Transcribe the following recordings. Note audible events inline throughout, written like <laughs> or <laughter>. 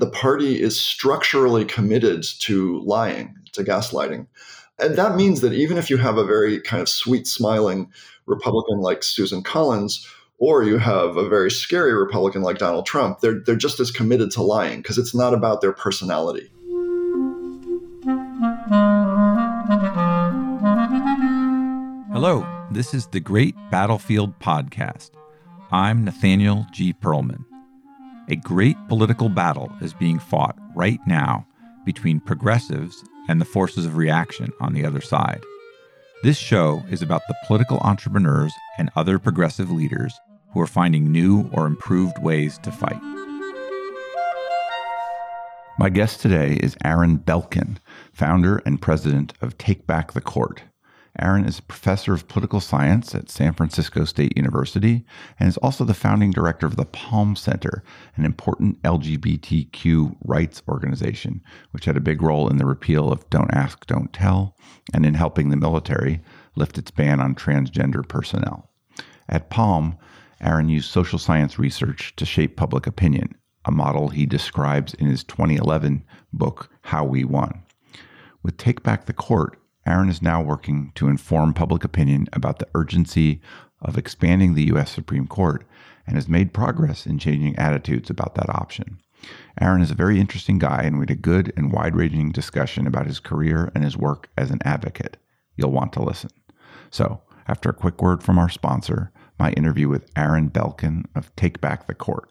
the party is structurally committed to lying, to gaslighting. And that means that even if you have a very kind of sweet smiling Republican like Susan Collins, or you have a very scary Republican like Donald Trump, they're, they're just as committed to lying because it's not about their personality. Hello, this is the Great Battlefield Podcast. I'm Nathaniel G. Pearlman. A great political battle is being fought right now between progressives and the forces of reaction on the other side. This show is about the political entrepreneurs and other progressive leaders who are finding new or improved ways to fight. My guest today is Aaron Belkin, founder and president of Take Back the Court. Aaron is a professor of political science at San Francisco State University and is also the founding director of the Palm Center, an important LGBTQ rights organization, which had a big role in the repeal of Don't Ask, Don't Tell and in helping the military lift its ban on transgender personnel. At Palm, Aaron used social science research to shape public opinion, a model he describes in his 2011 book, How We Won. With Take Back the Court, Aaron is now working to inform public opinion about the urgency of expanding the U.S. Supreme Court and has made progress in changing attitudes about that option. Aaron is a very interesting guy, and we had a good and wide ranging discussion about his career and his work as an advocate. You'll want to listen. So, after a quick word from our sponsor, my interview with Aaron Belkin of Take Back the Court.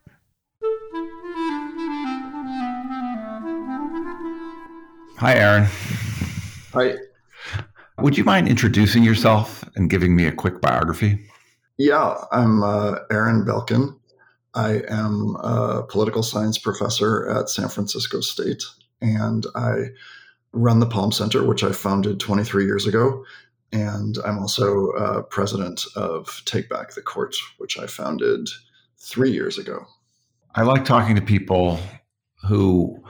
Hi, Aaron. Hi. Would you mind introducing yourself and giving me a quick biography? Yeah, I'm uh, Aaron Belkin. I am a political science professor at San Francisco State, and I run the Palm Center, which I founded 23 years ago. And I'm also uh, president of Take Back the Court, which I founded three years ago. I like talking to people who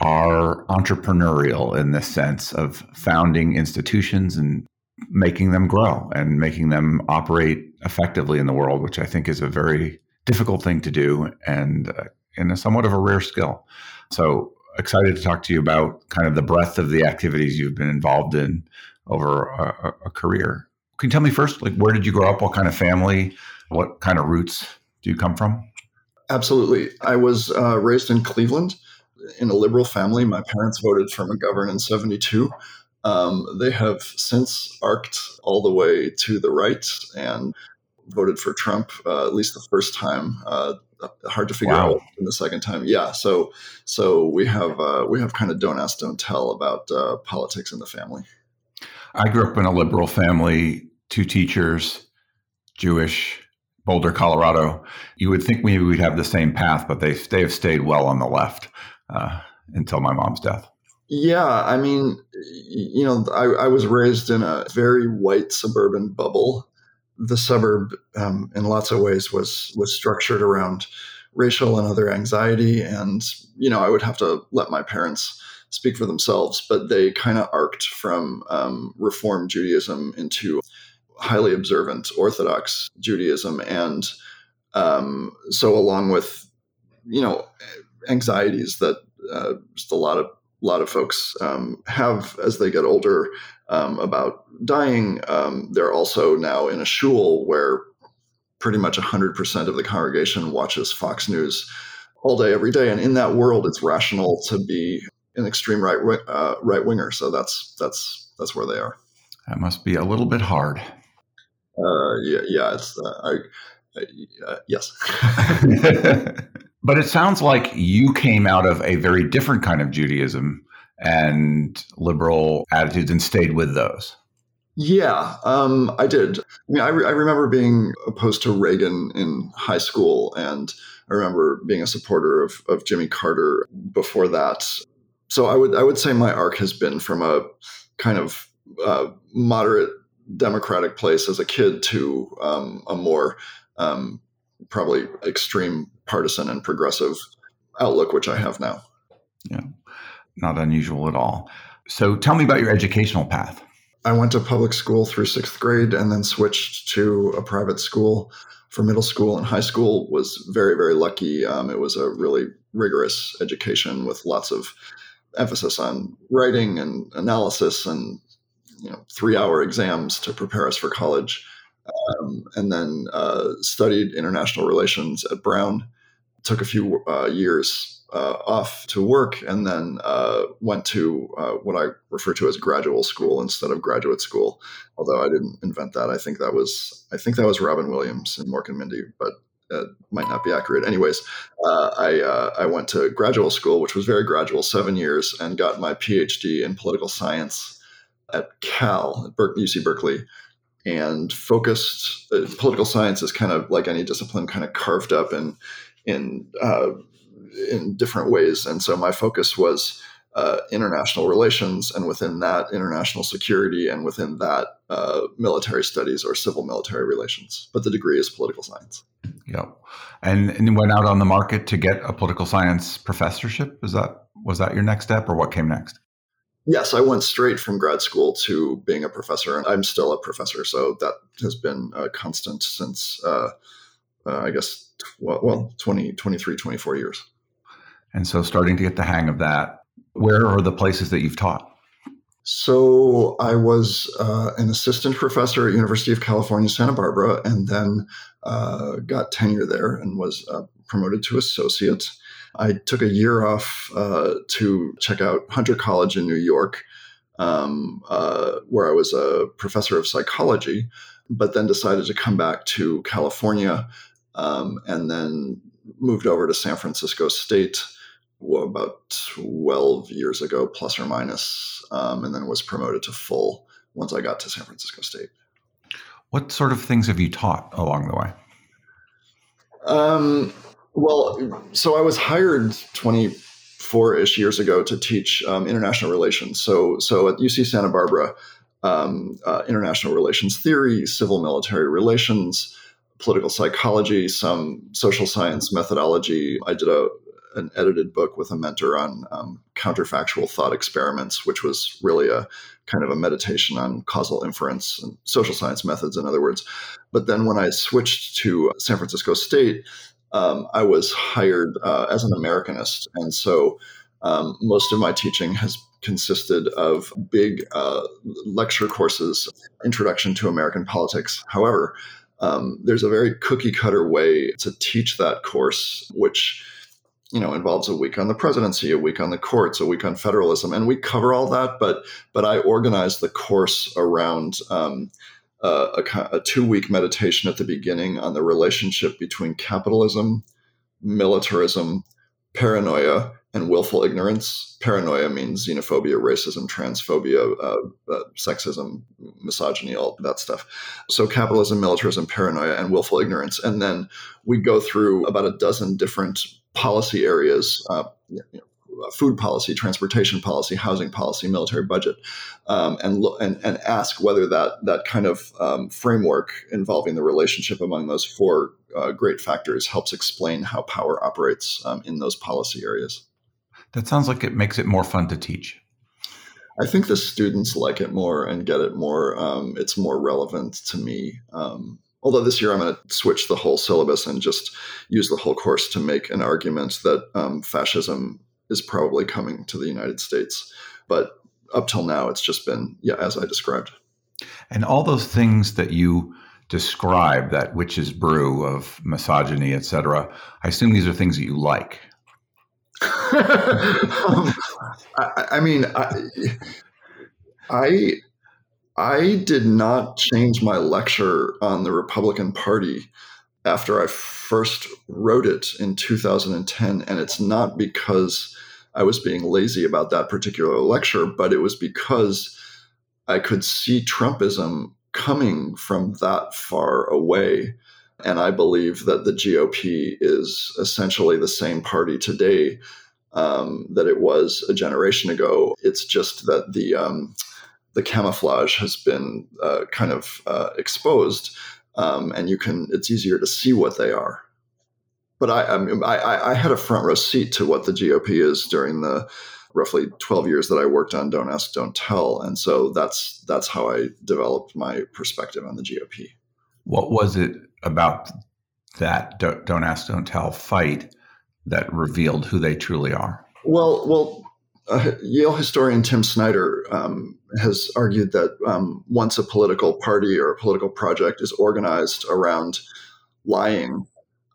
are entrepreneurial in the sense of founding institutions and making them grow and making them operate effectively in the world, which I think is a very difficult thing to do and uh, a somewhat of a rare skill. So excited to talk to you about kind of the breadth of the activities you've been involved in over a, a career. Can you tell me first, like where did you grow up? What kind of family? What kind of roots do you come from? Absolutely. I was uh, raised in Cleveland in a liberal family. My parents voted for McGovern in 72. Um, they have since arced all the way to the right and voted for Trump uh, at least the first time. Uh, hard to figure wow. out in the second time. Yeah, so so we have uh, we have kind of don't ask, don't tell about uh, politics in the family. I grew up in a liberal family, two teachers, Jewish, Boulder, Colorado. You would think maybe we'd have the same path, but they they have stayed well on the left uh, until my mom's death. Yeah, I mean, you know, I, I, was raised in a very white suburban bubble. The suburb, um, in lots of ways, was was structured around racial and other anxiety, and you know, I would have to let my parents speak for themselves, but they kind of arced from um, Reform Judaism into highly observant Orthodox Judaism, and um, so along with you know anxieties that uh, just a lot of a lot of folks um, have as they get older um, about dying. Um, they're also now in a shul where pretty much 100% of the congregation watches Fox News all day, every day. And in that world, it's rational to be an extreme right uh, right winger. So that's that's that's where they are. That must be a little bit hard. Uh, yeah, yeah. It's uh, I, uh, yes. <laughs> <laughs> but it sounds like you came out of a very different kind of Judaism and liberal attitudes and stayed with those. Yeah, um, I did. I mean, I, re- I remember being opposed to Reagan in high school, and I remember being a supporter of, of Jimmy Carter before that. So I would I would say my arc has been from a kind of uh, moderate democratic place as a kid to um, a more um, probably extreme partisan and progressive outlook, which I have now. Yeah, not unusual at all. So tell me about your educational path. I went to public school through sixth grade and then switched to a private school for middle school and high school. Was very very lucky. Um, it was a really rigorous education with lots of emphasis on writing and analysis and you know three hour exams to prepare us for college. Um, and then uh, studied international relations at Brown. Took a few uh, years uh, off to work and then uh, went to uh, what I refer to as graduate school instead of graduate school. Although I didn't invent that, I think that was I think that was Robin Williams and Mork and Mindy, but it might not be accurate. Anyways, uh, I uh, I went to graduate school, which was very gradual, seven years, and got my PhD in political science at Cal at UC Berkeley. And focused uh, political science is kind of like any discipline, kind of carved up in in in different ways. And so my focus was uh, international relations, and within that, international security, and within that, uh, military studies or civil military relations. But the degree is political science. Yeah, And, and went out on the market to get a political science professorship. Is that was that your next step, or what came next? Yes, I went straight from grad school to being a professor, and I'm still a professor. So that has been a constant since, uh, uh I guess, well, well 20, 23, 24 years. And so starting to get the hang of that, where are the places that you've taught? So I was uh, an assistant professor at University of California, Santa Barbara, and then uh, got tenure there and was uh, promoted to associate. I took a year off uh, to check out Hunter College in New York, um, uh, where I was a professor of psychology, but then decided to come back to California um, and then moved over to San Francisco State well, about 12 years ago, plus or minus, um, and then was promoted to full once I got to San Francisco State. What sort of things have you taught along the way? Um, well, so I was hired 24 ish years ago to teach um, international relations. So, so at UC Santa Barbara, um, uh, international relations theory, civil military relations, political psychology, some social science methodology. I did a an edited book with a mentor on um, counterfactual thought experiments, which was really a kind of a meditation on causal inference and social science methods, in other words. But then when I switched to San Francisco State, um, I was hired uh, as an Americanist. And so um, most of my teaching has consisted of big uh, lecture courses, Introduction to American Politics. However, um, there's a very cookie cutter way to teach that course, which you know involves a week on the presidency a week on the courts a week on federalism and we cover all that but but i organize the course around um, a, a two week meditation at the beginning on the relationship between capitalism militarism paranoia and willful ignorance. Paranoia means xenophobia racism transphobia uh, uh, sexism misogyny all that stuff. So capitalism militarism paranoia and willful ignorance. And then we go through about a dozen different policy areas, uh, you know, food policy, transportation policy, housing policy, military budget, um, and, and and ask whether that that kind of um, framework involving the relationship among those four uh, great factors helps explain how power operates um, in those policy areas. That sounds like it makes it more fun to teach. I think the students like it more and get it more. Um, it's more relevant to me. Um, although this year I'm going to switch the whole syllabus and just use the whole course to make an argument that um, fascism is probably coming to the United States. But up till now, it's just been, yeah, as I described. And all those things that you describe, that witch's brew of misogyny, et cetera, I assume these are things that you like. <laughs> um, I, I, mean, I, I I did not change my lecture on the Republican Party after I first wrote it in 2010. And it's not because I was being lazy about that particular lecture, but it was because I could see Trumpism coming from that far away. And I believe that the GOP is essentially the same party today um, that it was a generation ago. It's just that the um, the camouflage has been uh, kind of uh, exposed, um, and you can it's easier to see what they are. But I, I, mean, I, I had a front row seat to what the GOP is during the roughly 12 years that I worked on Don't Ask, Don't Tell, and so that's that's how I developed my perspective on the GOP. What was it about that Don't Ask, Don't Tell fight that revealed who they truly are? Well, well, uh, Yale historian Tim Snyder um, has argued that um, once a political party or a political project is organized around lying,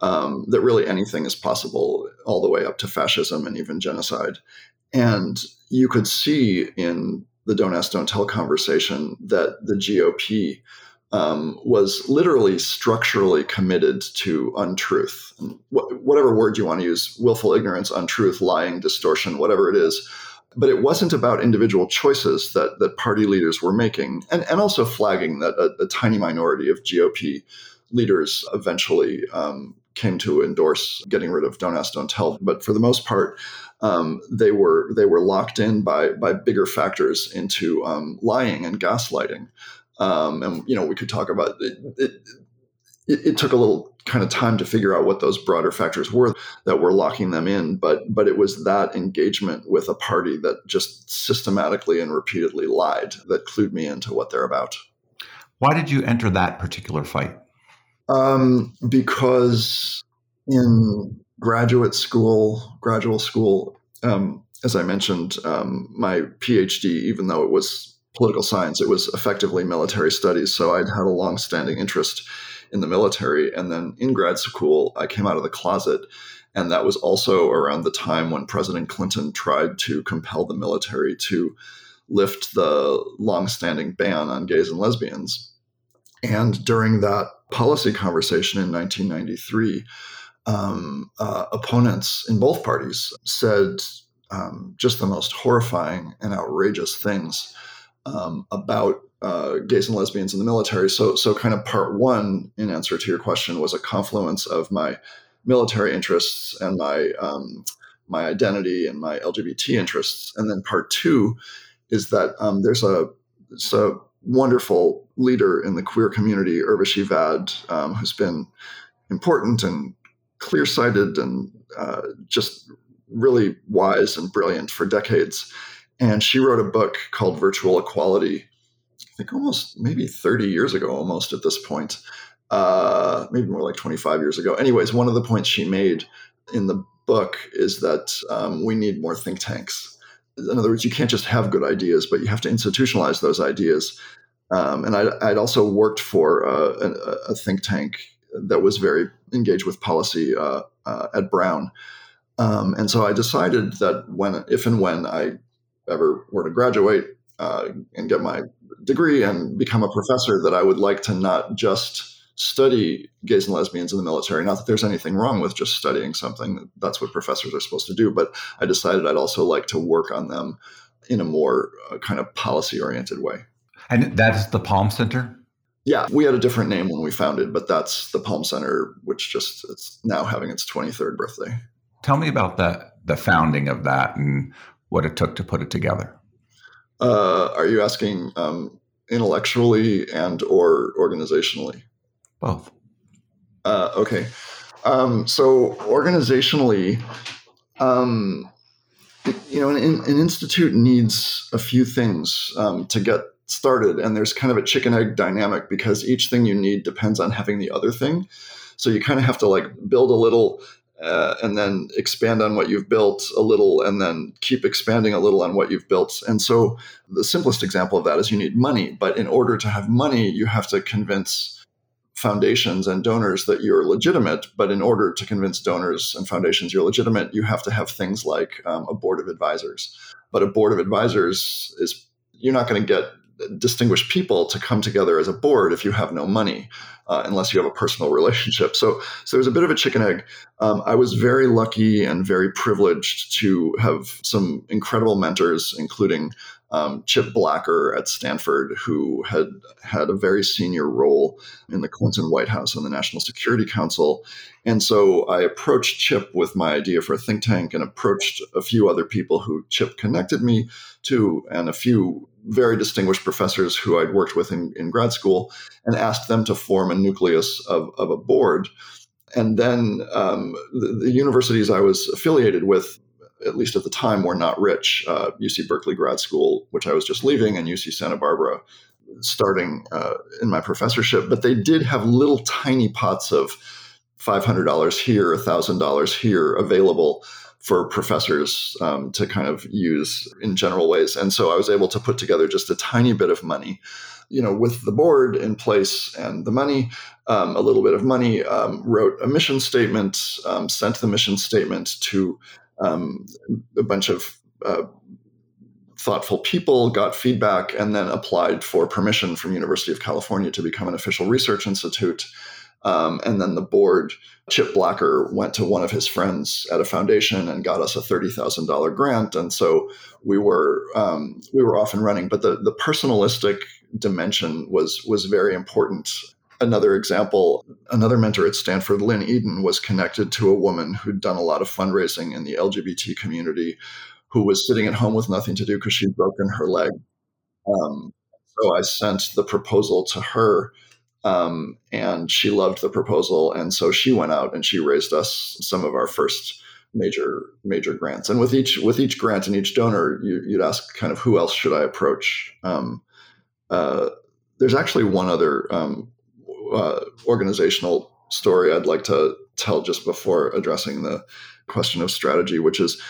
um, that really anything is possible, all the way up to fascism and even genocide. And you could see in the Don't Ask, Don't Tell conversation that the GOP um, was literally structurally committed to untruth. Wh- whatever word you want to use willful ignorance, untruth, lying, distortion, whatever it is. But it wasn't about individual choices that, that party leaders were making, and, and also flagging that a, a tiny minority of GOP leaders eventually um, came to endorse getting rid of Don't Ask, Don't Tell. But for the most part, um, they were they were locked in by by bigger factors into um, lying and gaslighting. Um, and you know, we could talk about it, it, it, it. took a little kind of time to figure out what those broader factors were that were locking them in, but but it was that engagement with a party that just systematically and repeatedly lied that clued me into what they're about. Why did you enter that particular fight? Um, because in graduate school, graduate school, um, as I mentioned, um, my PhD, even though it was political science. It was effectively military studies. So I'd had a long-standing interest in the military. And then in grad school, I came out of the closet. And that was also around the time when President Clinton tried to compel the military to lift the long-standing ban on gays and lesbians. And during that policy conversation in 1993, um, uh, opponents in both parties said um, just the most horrifying and outrageous things um, about uh, gays and lesbians in the military. So, so kind of part one, in answer to your question, was a confluence of my military interests and my um, my identity and my LGBT interests, and then part two is that um, there's a a wonderful leader in the queer community, Urvashi Vaid, um, who's been important and clear-sighted and uh, just really wise and brilliant for decades. And she wrote a book called Virtual Equality, I think almost maybe 30 years ago, almost at this point, uh, maybe more like 25 years ago. Anyways, one of the points she made in the book is that um, we need more think tanks. In other words, you can't just have good ideas, but you have to institutionalize those ideas. Um, and I'd, I'd, also worked for uh, a, a, think tank that was very engaged with policy uh, uh, at Brown. Um, and so I decided that when, if and when I ever were to graduate uh, and get my degree and become a professor, that I would like to not just study gays and lesbians in the military. Not that there's anything wrong with just studying something, that's what professors are supposed to do, but I decided I'd also like to work on them in a more uh, kind of policy oriented way. And that's the Palm Center? Yeah, we had a different name when we founded, but that's the Palm Center, which just it's now having its 23rd birthday. Tell me about the the founding of that and what it took to put it together. Uh, are you asking um, intellectually and or organizationally? Both. Uh, okay. Um, so organizationally, um, you know, an, an, institute needs a few things um, to get started, and there's kind of a chicken egg dynamic because each thing you need depends on having the other thing. So you kind of have to like build a little uh, and then expand on what you've built a little and then keep expanding a little on what you've built. And so the simplest example of that is you need money. But in order to have money, you have to convince foundations and donors that you're legitimate. But in order to convince donors and foundations you're legitimate, you have to have things like um, a board of advisors. But a board of advisors is, you're not going to get distinguished people to come together as a board if you have no money, uh, unless you have a personal relationship. So, so there's a bit of a chicken egg. Um, I was very lucky and very privileged to have some incredible mentors, including um, Chip Blacker at Stanford, who had had a very senior role in the Clinton White House and the National Security Council. And so I approached Chip with my idea for a think tank and approached a few other people who Chip connected me to and a few very distinguished professors who I'd worked with in, in grad school and asked them to form a nucleus of, of a board. And then um, the, the universities I was affiliated with at least at the time, were not rich. Uh, UC Berkeley grad school, which I was just leaving, and UC Santa Barbara starting uh, in my professorship. But they did have little tiny pots of $500 here, $1,000 here available for professors um, to kind of use in general ways. And so I was able to put together just a tiny bit of money. You know, with the board in place and the money, um, a little bit of money, um, wrote a mission statement, um, sent the mission statement to um, a bunch of uh, thoughtful people, got feedback, and then applied for permission from University of California to become an official research institute. Um, and then the board, Chip Blacker, went to one of his friends at a foundation and got us a thirty thousand dollar grant. And so we were um, we were off and running. But the the personalistic dimension was was very important another example, another mentor at Stanford, Lynn Eden, was connected to a woman who'd done a lot of fundraising in the LGBT community who was sitting at home with nothing to do because she'd broken her leg. Um, so I sent the proposal to her, um, and she loved the proposal. And so she went out and she raised us some of our first major major grants. And with each with each grant and each donor, you, would ask kind of who else should I approach. Um, uh, there's actually one other um, uh, organizational story I'd like to tell just before addressing the question of strategy, which is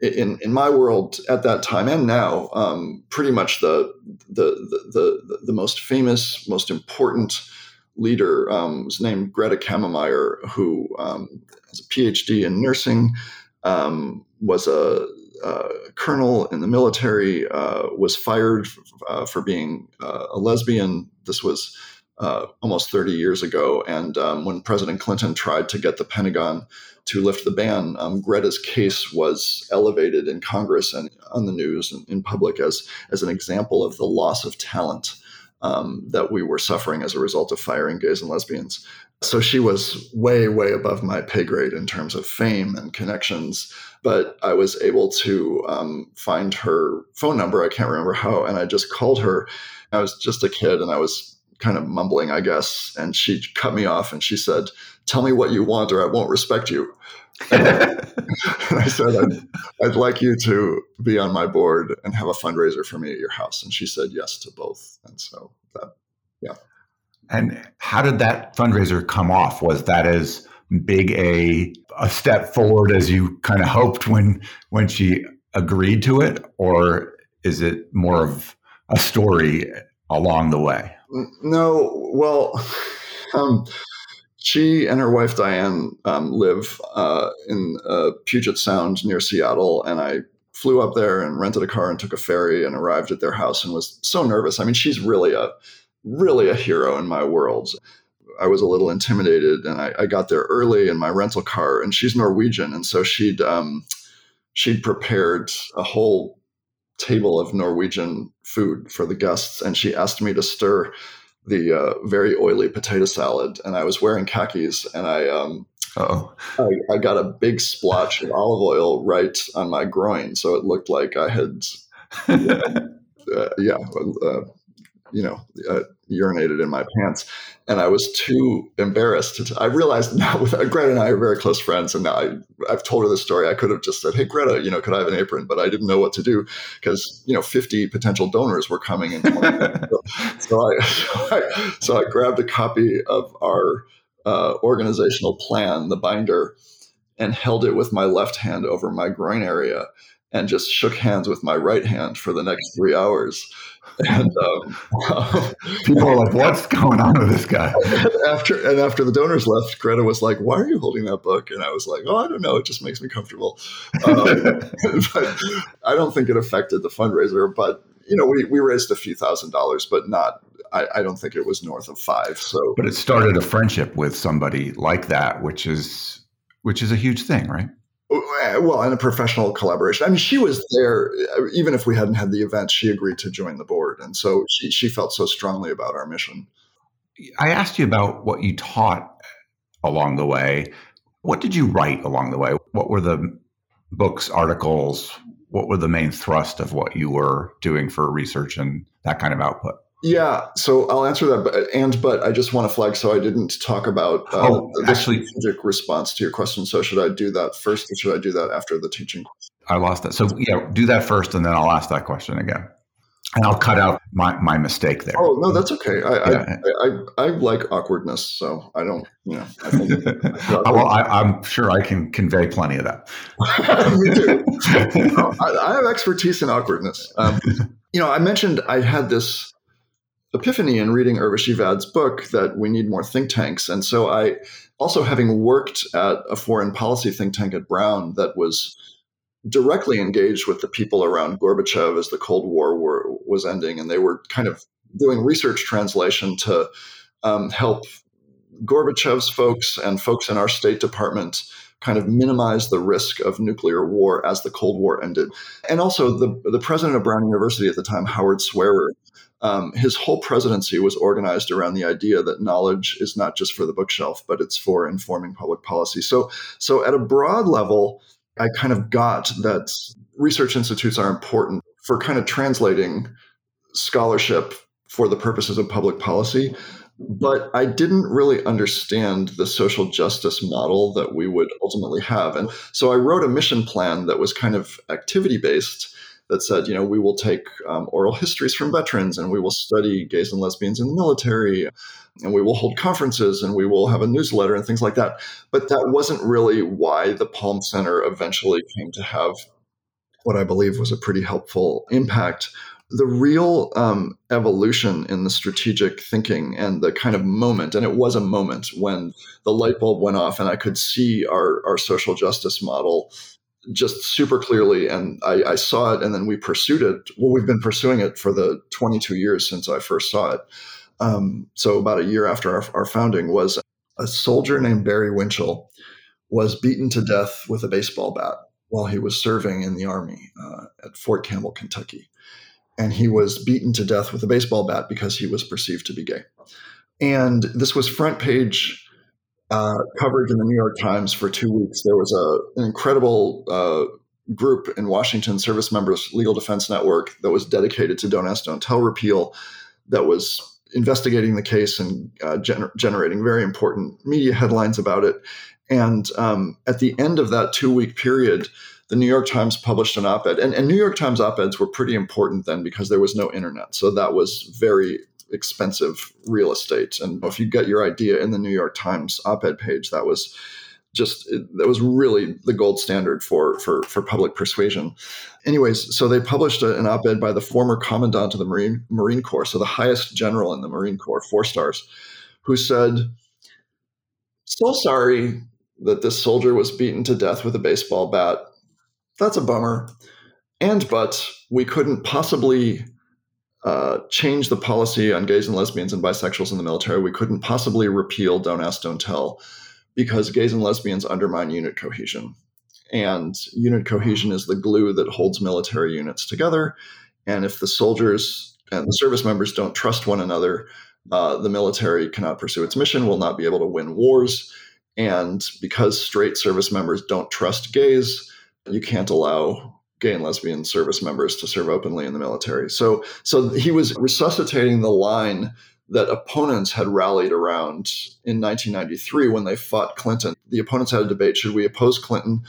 in in my world at that time and now, um, pretty much the, the the the the most famous, most important leader um, was named Greta Cammermeyer, who um, has a PhD in nursing, um, was a, a, colonel in the military, uh, was fired uh, for being uh, a lesbian. This was uh, almost 30 years ago. And um, when President Clinton tried to get the Pentagon to lift the ban, um, Greta's case was elevated in Congress and on the news and in public as, as an example of the loss of talent um, that we were suffering as a result of firing gays and lesbians. So she was way, way above my pay grade in terms of fame and connections. But I was able to um, find her phone number. I can't remember how. And I just called her. I was just a kid and I was kind of mumbling, I guess. And she cut me off and she said, Tell me what you want or I won't respect you. and <laughs> I said, I'd, I'd, like you to be on my board and have a fundraiser for me at your house. And she said yes to both. And so that, yeah. And how did that fundraiser come off? Was that as big a, a step forward as you kind of hoped when when she agreed to it? Or is it more of a story along the way? No, well, <laughs> um, she and her wife Diane um, live uh, in uh, Puget Sound near Seattle, and I flew up there and rented a car and took a ferry and arrived at their house and was so nervous. I mean, she's really a really a hero in my world. I was a little intimidated, and I, I got there early in my rental car. And she's Norwegian, and so she'd um, she'd prepared a whole table of Norwegian food for the guests, and she asked me to stir the uh, very oily potato salad. And I was wearing khakis, and I um, I, I, got a big splotch of olive oil right on my groin, so it looked like I had, <laughs> uh, yeah, uh, you know, uh, urinated in my pants. And I was too embarrassed. I realized now, with uh, Greta and I are very close friends, and I, I've told her the story. I could have just said, "Hey, Greta, you know, could I have an apron?" But I didn't know what to do because you know, fifty potential donors were coming in. so, <laughs> so, I, so, I, so I grabbed a copy of our uh, organizational plan, the binder, and held it with my left hand over my groin area, and just shook hands with my right hand for the next three hours and um, <laughs> people are like, "What's going on with this guy?" <laughs> After and after the donors left, Greta was like, "Why are you holding that book?" And I was like, "Oh, I don't know. It just makes me comfortable." Um, <laughs> but I don't think it affected the fundraiser. But you know, we we raised a few thousand dollars, but not. I, I don't think it was north of five. So, but it started a friendship with somebody like that, which is which is a huge thing, right? Well, and a professional collaboration. I mean, she was there, uh, even if we hadn't had the event, she agreed to join the board. And so she, she felt so strongly about our mission. I asked you about what you taught along the way. What did you write along the way? What were the books, articles? What were the main thrust of what you were doing for research and that kind of output? Yeah, so I'll answer that, but, and but I just want to flag so I didn't talk about uh, oh, the actually, strategic response to your question. So should I do that first, or should I do that after the teaching? I lost that. So yeah, do that first, and then I'll ask that question again, and I'll cut out my, my mistake there. Oh no, that's okay. I yeah. I, I, I, like awkwardness, so I don't. You know. I think, <laughs> well, I, am sure I can convey plenty of that. <laughs> Me too. <laughs> I, I, have expertise in awkwardness. Um, you know, I mentioned I had this epiphany in reading Urvashi Vaid's book that we need more think tanks. And so I also having worked at a foreign policy think tank at Brown that was directly engaged with the people around Gorbachev as the Cold War were, was ending, and they were kind of doing research translation to um, help Gorbachev's folks and folks in our State Department kind of minimize the risk of nuclear war as the Cold War ended. And also, the, the president of Brown University at the time, Howard Swearer, um, his whole presidency was organized around the idea that knowledge is not just for the bookshelf, but it's for informing public policy. So, so at a broad level, I kind of got that research institutes are important for kind of translating scholarship for the purposes of public policy. But I didn't really understand the social justice model that we would ultimately have. And so I wrote a mission plan that was kind of activity based that said, you know, we will take um, oral <laughs> histories from veterans and we will study gays and lesbians in the military and we will hold conferences and we will have a newsletter and things like that. But that wasn't really why the Palm Center eventually came to have what I believe was a pretty helpful impact. The real um, evolution in the strategic thinking and the kind of moment, and it was a moment when the light bulb went off and I could see our, our social justice model just super clearly and I, I, saw it and then we pursued it. Well we've been pursuing it for the 22 years since i first saw it. Um, so about a year after our, our, founding was a soldier named barry winchell was beaten to death with a baseball bat while he was serving in the army uh, at fort campbell kentucky. And he was beaten to death with a baseball bat because he was perceived to be gay. And this was front page uh, coverage in the New York Times for two weeks. There was a, an incredible uh, group in Washington, Service Members Legal Defense Network, that was dedicated to Don't Ask, Don't Tell repeal, that was investigating the case and uh, gener- generating very important media headlines about it. And um, at the end of that two week period, the New York Times published an op ed. And, and New York Times op eds were pretty important then because there was no internet. So that was very expensive real estate. And if you get your idea in the New York Times op-ed page, that was just that was really the gold standard for for for public persuasion. Anyways, so they published an op-ed by the former commandant of the Marine Marine Corps, so the highest general in the Marine Corps, four stars, who said, "So sorry that this soldier was beaten to death with a baseball bat. That's a bummer." And but we couldn't possibly uh, change the policy on gays and lesbians and bisexuals in the military. We couldn't possibly repeal Don't Ask, Don't Tell because gays and lesbians undermine unit cohesion. And unit cohesion is the glue that holds military units together. And if the soldiers and the service members don't trust one another, uh, the military cannot pursue its mission, will not be able to win wars. And because straight service members don't trust gays, you can't allow gay and lesbian service members to serve openly in the military. So, so he was resuscitating the line that opponents had rallied around in 1993 when they fought Clinton. The opponents had a debate: should we oppose Clinton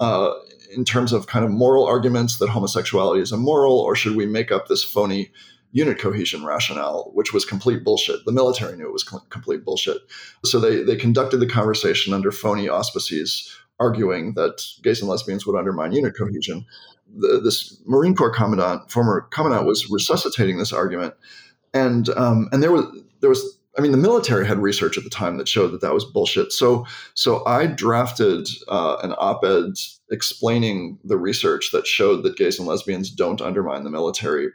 uh, in terms of kind of moral arguments that homosexuality is immoral, or should we make up this phony unit cohesion rationale, which was complete bullshit. The military knew it was complete bullshit. So they, they conducted the conversation under phony auspices, arguing that gays and lesbians would undermine unit cohesion the, this Marine Corps commandant, former commandant, was resuscitating this argument, and um, and there was there was I mean the military had research at the time that showed that that was bullshit. So so I drafted uh, an op-ed explaining the research that showed that gays and lesbians don't undermine the military,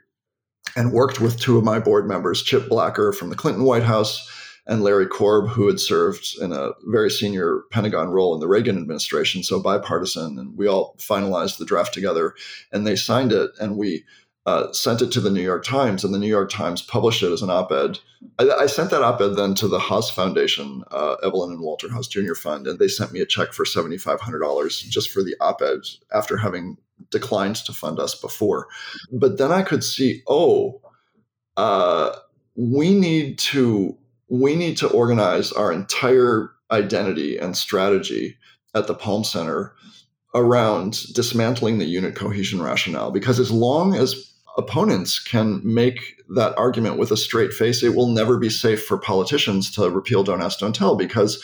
and worked with two of my board members, Chip Blacker from the Clinton White House and Larry Korb, who had served in a very senior Pentagon role in the Reagan administration, so bipartisan. And we all finalized the draft together and they signed it. And we uh, sent it to the New York Times, and the New York Times published it as an op ed. I, I, sent that op ed then to the Haas Foundation, uh, Evelyn and Walter Haas Jr. Fund, and they sent me a check for $7,500 just for the op ed after having declined to fund us before. But then I could see, oh, uh, we need to we need to organize our entire identity and strategy at the Palm Center around dismantling the unit cohesion rationale because as long as opponents can make that argument with a straight face, it will never be safe for politicians to repeal Don't Ask, Don't Tell because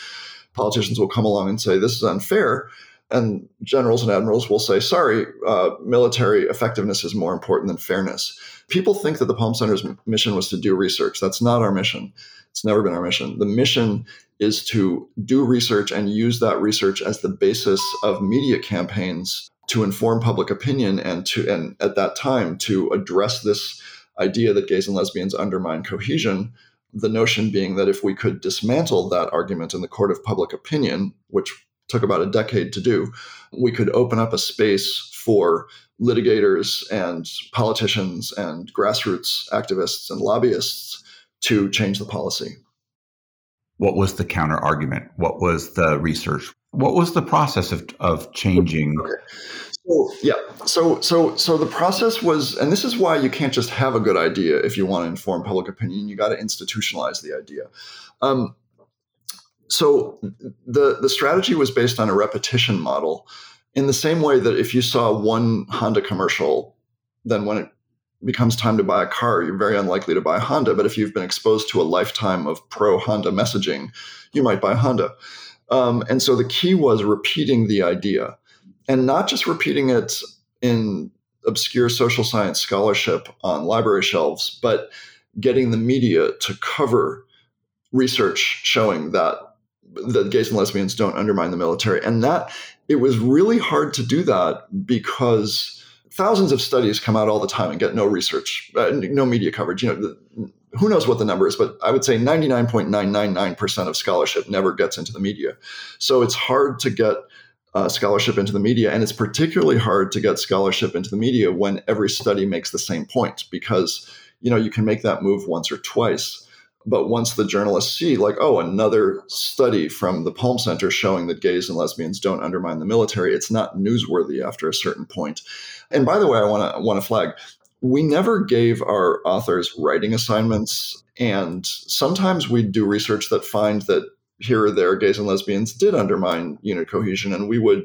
politicians will come along and say this is unfair. And generals and admirals will say, sorry, uh, military effectiveness is more important than fairness. People think that the Palm Center's mission was to do research. That's not our mission. It's never been our mission. The mission is to do research and use that research as the basis of media campaigns to inform public opinion and to and at that time to address this idea that gays and lesbians undermine cohesion the notion being that if we could dismantle that argument in the court of public opinion which took about a decade to do we could open up a space for litigators and politicians and grassroots activists and lobbyists to change the policy. What was the counter argument? What was the research? What was the process of, of changing? Okay. so yeah. So so so the process was and this is why you can't just have a good idea if you want to inform public opinion. You got to institutionalize the idea. Um, so the the strategy was based on a repetition model in the same way that if you saw one honda commercial then when it becomes time to buy a car, you're very unlikely to buy a Honda. But if you've been exposed to a lifetime of pro Honda messaging, you might buy a Honda. Um, and so the key was repeating the idea and not just repeating it in obscure social science scholarship on library shelves, but getting the media to cover research showing that that gays and lesbians don't undermine the military. And that it was really hard to do that because thousands of studies come out all the time and get no research, uh, no media coverage. You know, the, who knows what the number is, but I would say 99.999% of scholarship never gets into the media. So it's hard to get uh, scholarship into the media, and it's particularly hard to get scholarship into the media when every study makes the same point because you know you can make that move once or twice but once the journalists see, like, oh, another study from the Palm Center showing that gays and lesbians don't undermine the military, it's not newsworthy after a certain point. And by the way, I want to want to flag, we never gave our authors writing assignments, and sometimes we do research that find that here or there gays and lesbians did undermine unit cohesion, and we would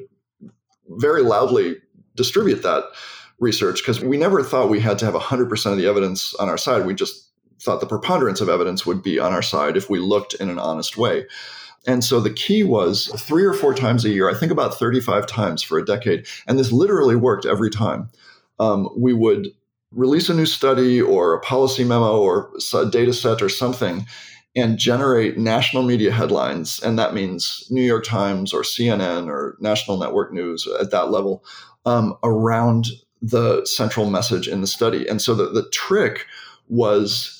very loudly distribute that research because we never thought we had to have 100% of the evidence on our side. We just thought the preponderance of evidence would be on our side if we looked in an honest way. And so the key was three or four times a year, I think about 35 times for a decade. And this literally worked every time. Um, we would release a new study or a policy memo or a data set or something and generate national media headlines. And that means New York Times or CNN or National Network News at that level um, around the central message in the study. And so the, the trick was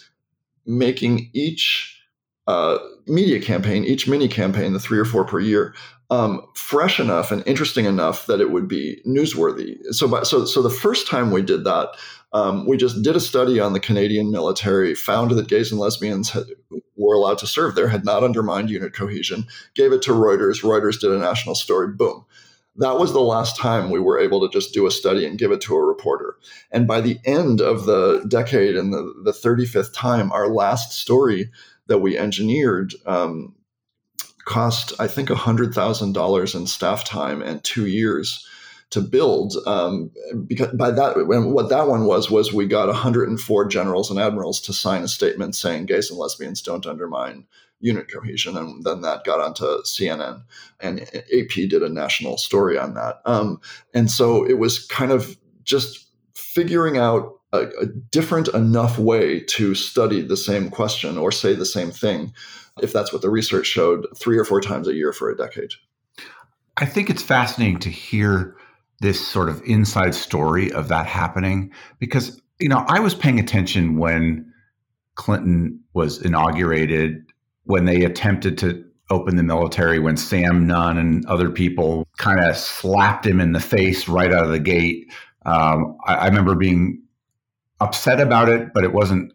making each uh, media campaign, each mini campaign, the three or four per year, um, fresh enough and interesting enough that it would be newsworthy. So, by, so, so the first time we did that, um, we just did a study on the Canadian military, found that gays and lesbians had, were allowed to serve there, had not undermined unit cohesion, gave it to Reuters. Reuters did a national story. Boom that was the last time we were able to just do a study and give it to a reporter. And by the end of the decade and the, the 35th time, our last story that we engineered um, cost, I think, $100,000 in staff time and two years to build. Um, because by that, what that one was was we got 104 generals and admirals to sign a statement saying gays and lesbians don't undermine unit cohesion, and then that got onto CNN, and AP did a national story on that. Um, and so it was kind of just figuring out a, a, different enough way to study the same question or say the same thing, if that's what the research showed, three or four times a year for a decade. I think it's fascinating to hear this sort of inside story of that happening because you know I was paying attention when Clinton was inaugurated when they attempted to open the military, when Sam Nunn and other people kind of slapped him in the face right out of the gate. Um, I, I remember being upset about it, but it wasn't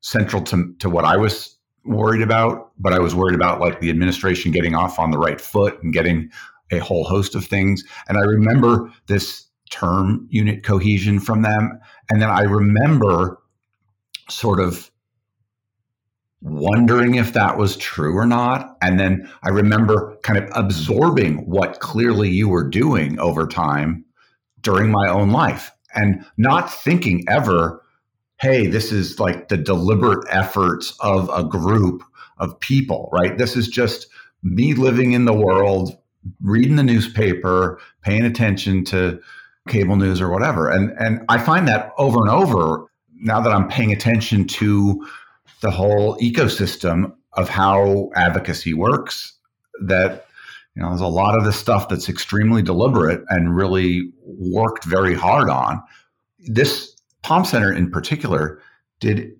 central to, to what I was worried about. But I was worried about like the administration getting off on the right foot and getting a whole host of things. And I remember this term unit cohesion from them. And then I remember sort of wondering if that was true or not. And then I remember kind of absorbing what clearly you were doing over time during my own life and not thinking ever, hey, this is like the deliberate efforts of a group of people, right? This is just me living in the world, reading the newspaper, paying attention to cable news or whatever. And and I find that over and over now that I'm paying attention to the whole ecosystem of how advocacy works that you know there's a lot of this stuff that's extremely deliberate and really worked very hard on. This palm center in particular did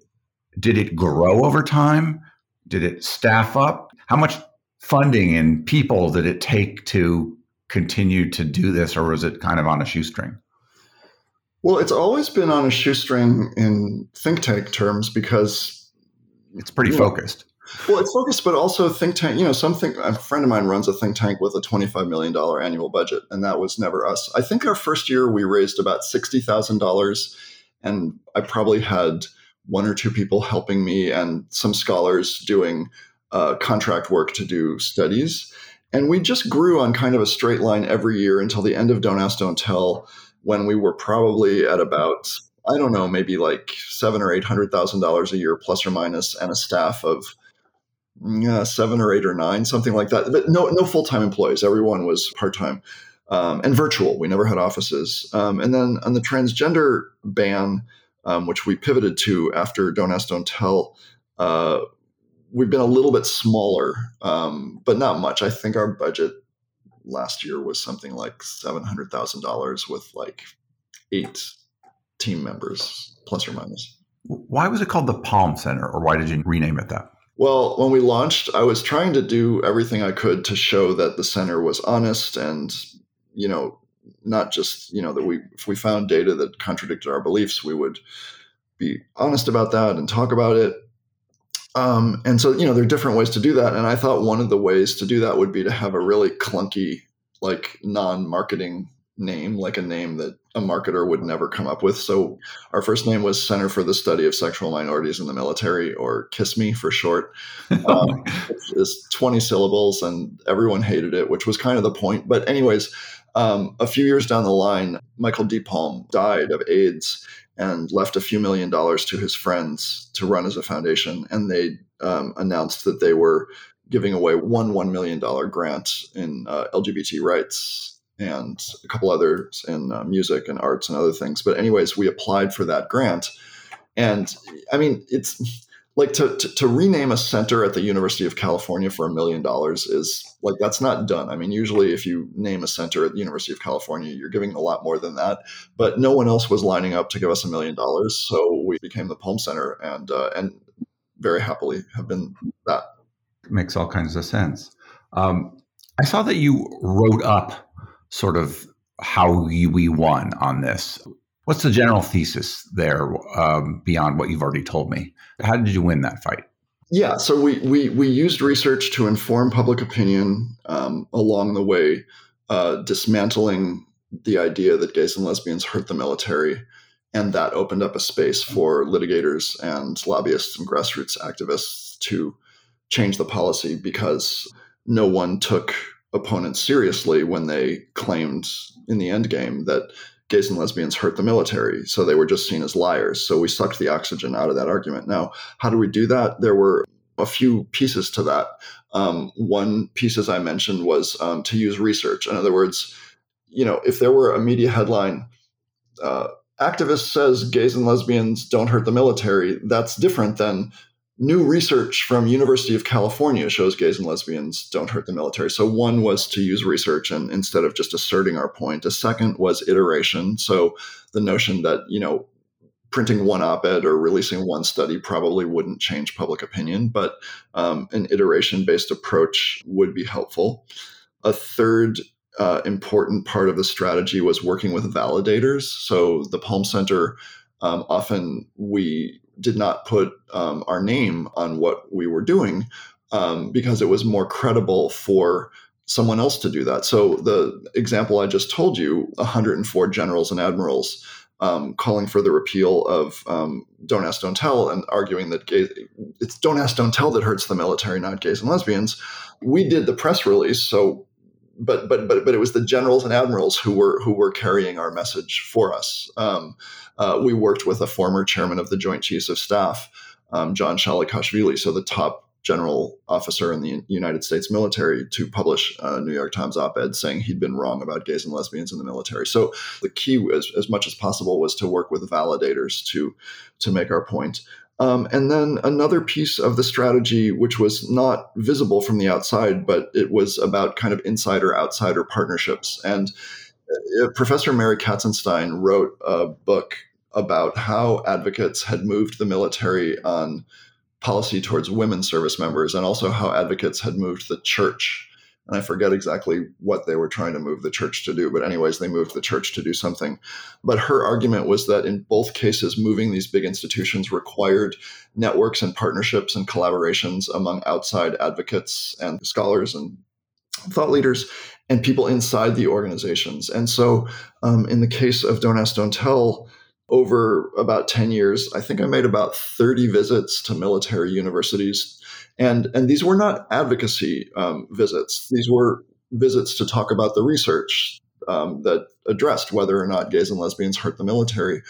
did it grow over time? Did it staff up? How much funding and people did it take to continue to do this or was it kind of on a shoestring? Well it's always been on a shoestring in think tank terms because it's pretty focused. Well, it's focused, but also think tank. You know, something. A friend of mine runs a think tank with a twenty-five million dollar annual budget, and that was never us. I think our first year we raised about sixty thousand dollars, and I probably had one or two people helping me and some scholars doing uh, contract work to do studies. And we just grew on kind of a straight line every year until the end of Don't Ask, Don't Tell, when we were probably at about I don't know, maybe like seven or eight hundred thousand dollars a year, plus or minus, and a staff of yeah, seven or eight or nine, something like that. But no, no full time employees. Everyone was part time um, and virtual. We never had offices. Um, and then on the transgender ban, um, which we pivoted to after Don't Ask, Don't Tell, uh, we've been a little bit smaller, um, but not much. I think our budget last year was something like seven hundred thousand dollars with like eight team members, plus or minus. Why was it called the Palm Center, or why did you rename it that? Well, when we launched, I was trying to do everything I could to show that the center was honest and, you know, not just, you know, that we, if we found data that contradicted our beliefs, we would be honest about that and talk about it. Um, and so, you know, there are different ways to do that. And I thought one of the ways to do that would be to have a really clunky, like non marketing name, like a name that a marketer would never come up with. So our first name was Center for the Study of Sexual Minorities in the Military, or KISS Me for short. <laughs> Um, it's 20 syllables, and everyone hated it, which was kind of the point. But anyways, um, a few years down the line, Michael D. Palm died of AIDS and left a few million dollars to his friends to run as a foundation. And they um, announced that they were giving away one $1 million grant in uh, LGBT rights and a couple others in uh, music and arts and other things. But anyways, we applied for that grant, and I mean, it's like to, to, to rename a center at the University of California for a million dollars is like that's not done. I mean, usually if you name a center at the University of California, you're giving a lot more than that. But no one else was lining up to give us a million dollars, so we became the Palm Center, and uh, and very happily have been that. Makes all kinds of sense. Um, I saw that you wrote up sort of how we won on this. What's the general thesis there um, beyond what you've already told me? How did you win that fight? Yeah, so we we, we used research to inform public opinion um, along the way, uh, dismantling the idea that gays and lesbians hurt the military, and that opened up a space for litigators and lobbyists and grassroots activists to change the policy because no one took opponents seriously when they claimed in the end game that gays and lesbians hurt the military. So they were just seen as liars. So we sucked the oxygen out of that argument. Now, how do we do that? There were a few pieces to that. Um, one piece, as I mentioned, was um, to use research. In other words, you know, if there were a media headline, uh, activist says gays and lesbians don't hurt the military, that's different than new research from University of California shows gays and lesbians don't hurt the military. So one was to use research and instead of just asserting our point. A second was iteration. So the notion that, you know, printing one op ed or releasing one study probably wouldn't change public opinion, but um, an iteration based approach would be helpful. A third uh, important part of the strategy was working with validators. So the Palm Center, um, often we did not put um, our name on what we were doing um, because it was more credible for someone else to do that. So the example I just told you, 104 generals and admirals um, calling for the repeal of um, "Don't Ask, Don't Tell" and arguing that gay, it's "Don't Ask, Don't Tell" that hurts the military, not gays and lesbians. We did the press release, so but but but but it was the generals and admirals who were who were carrying our message for us. Um, uh, we worked with a former chairman of the Joint Chiefs of Staff, um, John Shalikashvili, so the top general officer in the United States military to publish a New York Times op ed saying he'd been wrong about gays and lesbians in the military. So the key, as, as much as possible, was to work with validators to, to make our point. Um, and then another piece of the strategy, which was not visible from the outside, but it was about kind of insider outsider partnerships. And uh, Professor Mary Katzenstein wrote a book about how advocates had moved the military on policy towards women service members and also how advocates had moved the church. And I forget exactly what they were trying to move the church to do, but, anyways, they moved the church to do something. But her argument was that in both cases, moving these big institutions required networks and partnerships and collaborations among outside advocates and scholars and thought leaders and people inside the organizations. And so, um, in the case of Don't Ask, Don't Tell, over about 10 years, I think I made about 30 visits to military universities. And, and these were not advocacy um, visits, these were visits to talk about the research um, that addressed whether or not gays and lesbians hurt the military.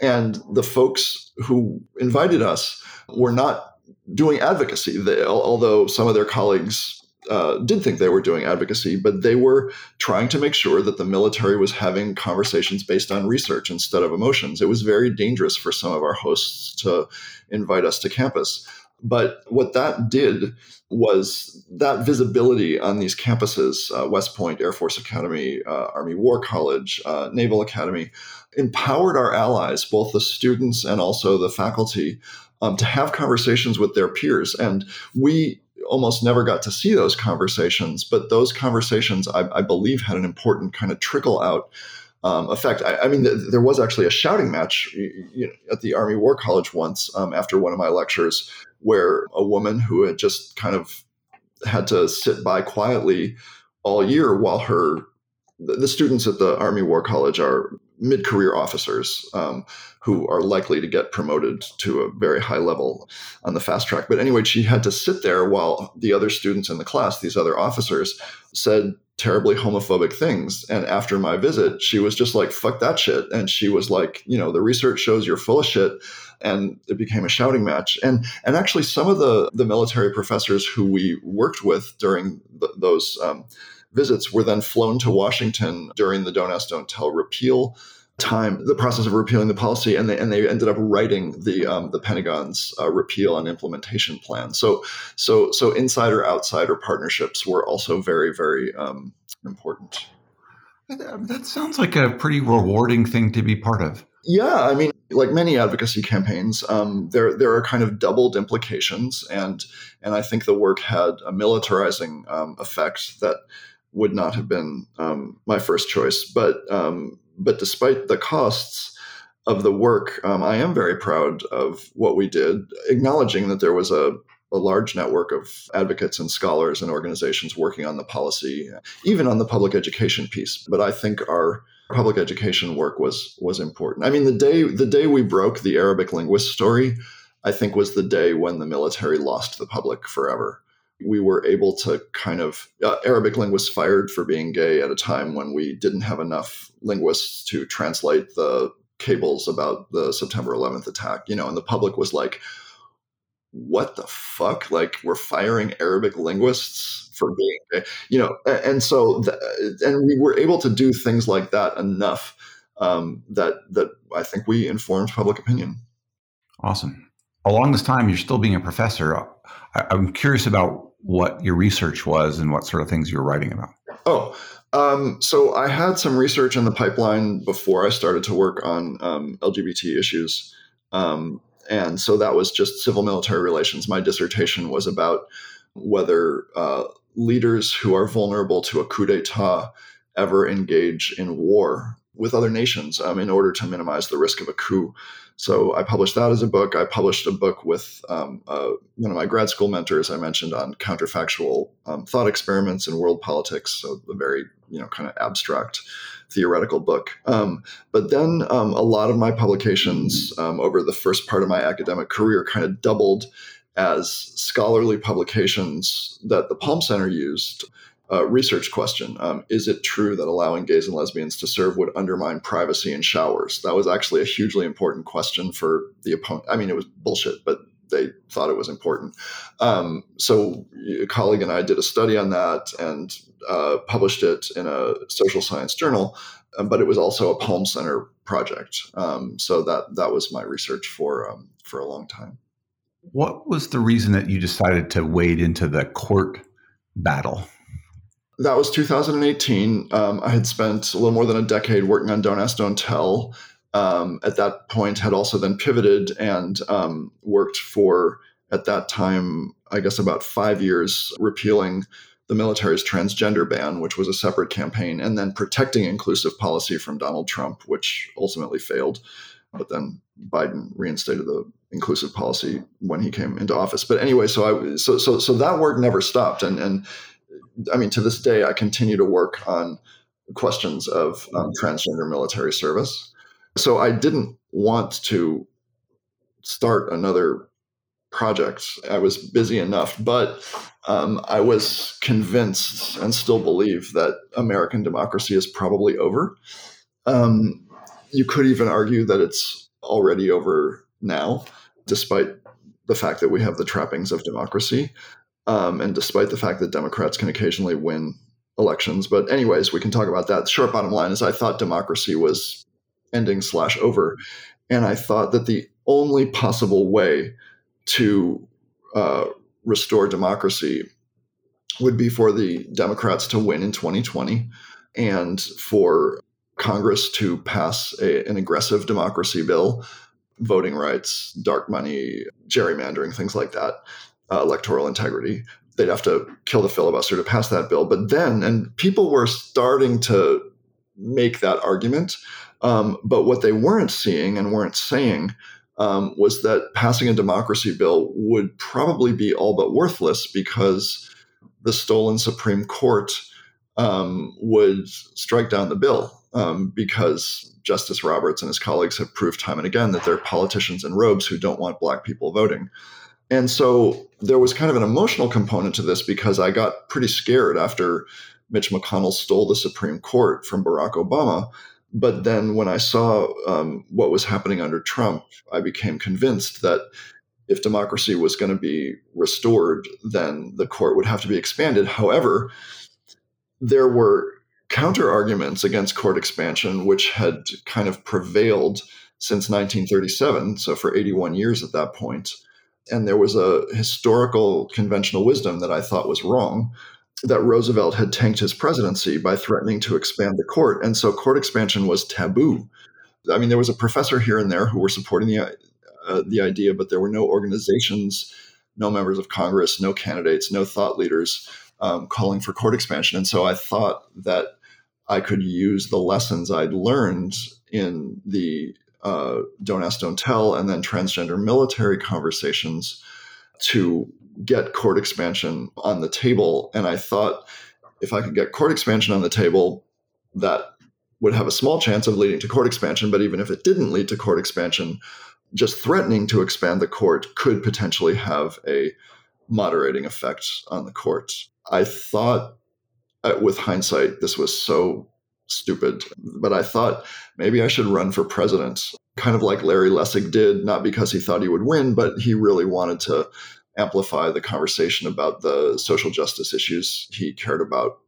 And the folks who invited us were not doing advocacy, they, although some of their colleagues uh, did think they were doing advocacy, but they were trying to make sure that the military was having conversations based on research instead of emotions. It was very dangerous for some of our hosts to invite us to campus. But what that did was that visibility on these campuses uh, West Point, Air Force Academy, uh, Army War College, uh, Naval Academy empowered our allies, both the students and also the faculty, um, to have conversations with their peers. And we almost never got to see those conversations, but those conversations, I, I believe, had an important kind of trickle out um, effect. I, I mean, th- there was actually a shouting match you know, at the Army War College once um, after one of my lectures, where a woman who had just kind of had to sit by quietly all year while her the students at the Army War College are mid-career officers um, who are likely to get promoted to a very high level on the fast track. But anyway, she had to sit there while the other students in the class, these other officers, said terribly homophobic things. And after my visit, she was just like, fuck that shit. And she was like, you know, the research shows you're full of shit. And it became a shouting match. And and actually, some of the the military professors who we worked with during the, those um, visits were then flown to Washington during the Don't Ask, Don't Tell repeal time, the process of repealing the policy, and they and they ended up writing the um, the Pentagon's uh, repeal and implementation plan. So so so insider outsider partnerships were also very very um, important. That sounds like a pretty rewarding thing to be part of. Yeah, I mean, like many advocacy campaigns, um, there there are kind of doubled implications, and and I think the work had a militarizing um, effect that would not have been um, my first choice. But um, but despite the costs of the work, um, I am very proud of what we did, acknowledging that there was a, a large network of advocates and scholars and organizations working on the policy, even on the public education piece. But I think our public education work was was important. I mean, the day the day we broke the Arabic linguist story, I think was the day when the military lost the public forever we were able to kind of uh, Arabic linguists fired for being gay at a time when we didn't have enough linguists to translate the cables about the September 11th attack, you know, and the public was like, what the fuck? Like, we're firing Arabic linguists for being gay, you know, and, so, and we were able to do things like that enough um, that, that I think we informed public opinion. Awesome. Along this time, you're still being a professor. I'm curious about what your research was and what sort of things you were writing about. Oh, um, so I had some research in the pipeline before I started to work on um, LGBT issues. Um, and so that was just civil military relations. My dissertation was about whether uh, leaders who are vulnerable to a coup d'etat ever engage in war with other nations um, in order to minimize the risk of a coup. So I published that as a book. I published a book with um, uh, one of my grad school mentors I mentioned on counterfactual um, thought experiments in world politics. So a very you know kind of abstract theoretical book. Um, but then um, a lot of my publications um, over the first part of my academic career kind of doubled as scholarly publications that the Palm Center used uh, research question. Um, is it true that allowing gays and lesbians to serve would undermine privacy in showers? That was actually a hugely important question for the opponent. I mean, it was bullshit, but they thought it was important. Um, so a colleague and I did a study on that and uh, published it in a social science journal. Um, but it was also a Palm Center project. Um, so that that was my research for um, for a long time. What was the reason that you decided to wade into the court battle? That was 2018. Um, I had spent a little more than a decade working on Don't Ask, Don't Tell. Um, at that point, had also then pivoted and um, worked for, at that time, I guess about five years, repealing the military's transgender ban, which was a separate campaign, and then protecting inclusive policy from Donald Trump, which ultimately failed. But then Biden reinstated the inclusive policy when he came into office. But anyway, so I so so so that work never stopped, and and I mean, to this day, I continue to work on questions of um, transgender military service. So I didn't want to start another project. I was busy enough, but um, I was convinced and still believe that American democracy is probably over. Um, you could even argue that it's already over now, despite the fact that we have the trappings of democracy. Um, and despite the fact that Democrats can occasionally win elections, but anyways, we can talk about that. The short bottom line is, I thought democracy was ending slash over, and I thought that the only possible way to uh, restore democracy would be for the Democrats to win in 2020 and for Congress to pass a, an aggressive democracy bill, voting rights, dark money, gerrymandering, things like that, uh, electoral integrity. They'd have to kill the filibuster to pass that bill. But then, and people were starting to make that argument. Um, but what they weren't seeing and weren't saying um, was that passing a democracy bill would probably be all but worthless because the stolen Supreme Court um, would strike down the bill um, because Justice Roberts and his colleagues have proved time and again that they're politicians in robes who don't want black people voting. And so there was kind of an emotional component to this because I got pretty scared after Mitch McConnell stole the Supreme Court from Barack Obama. But then when I saw um, what was happening under Trump, I became convinced that if democracy was going to be restored, then the court would have to be expanded. However, there were counter arguments against court expansion, which had kind of prevailed since 1937, so for 81 years at that point and there was a historical conventional wisdom that I thought was wrong that Roosevelt had tanked his presidency by threatening to expand the court. And so court expansion was taboo. I mean, there was a professor here and there who were supporting the, uh, the idea, but there were no organizations, no members of Congress, no candidates, no thought leaders um, calling for court expansion. And so I thought that I could use the lessons I'd learned in the uh, Don't Ask, Don't Tell, and then transgender military conversations to get court expansion on the table. And I thought if I could get court expansion on the table, that would have a small chance of leading to court expansion. But even if it didn't lead to court expansion, just threatening to expand the court could potentially have a moderating effect on the court. I thought, uh, with hindsight, this was so stupid. But I thought maybe I should run for president, kind of like Larry Lessig did, not because he thought he would win, but he really wanted to amplify the conversation about the social justice issues he cared about.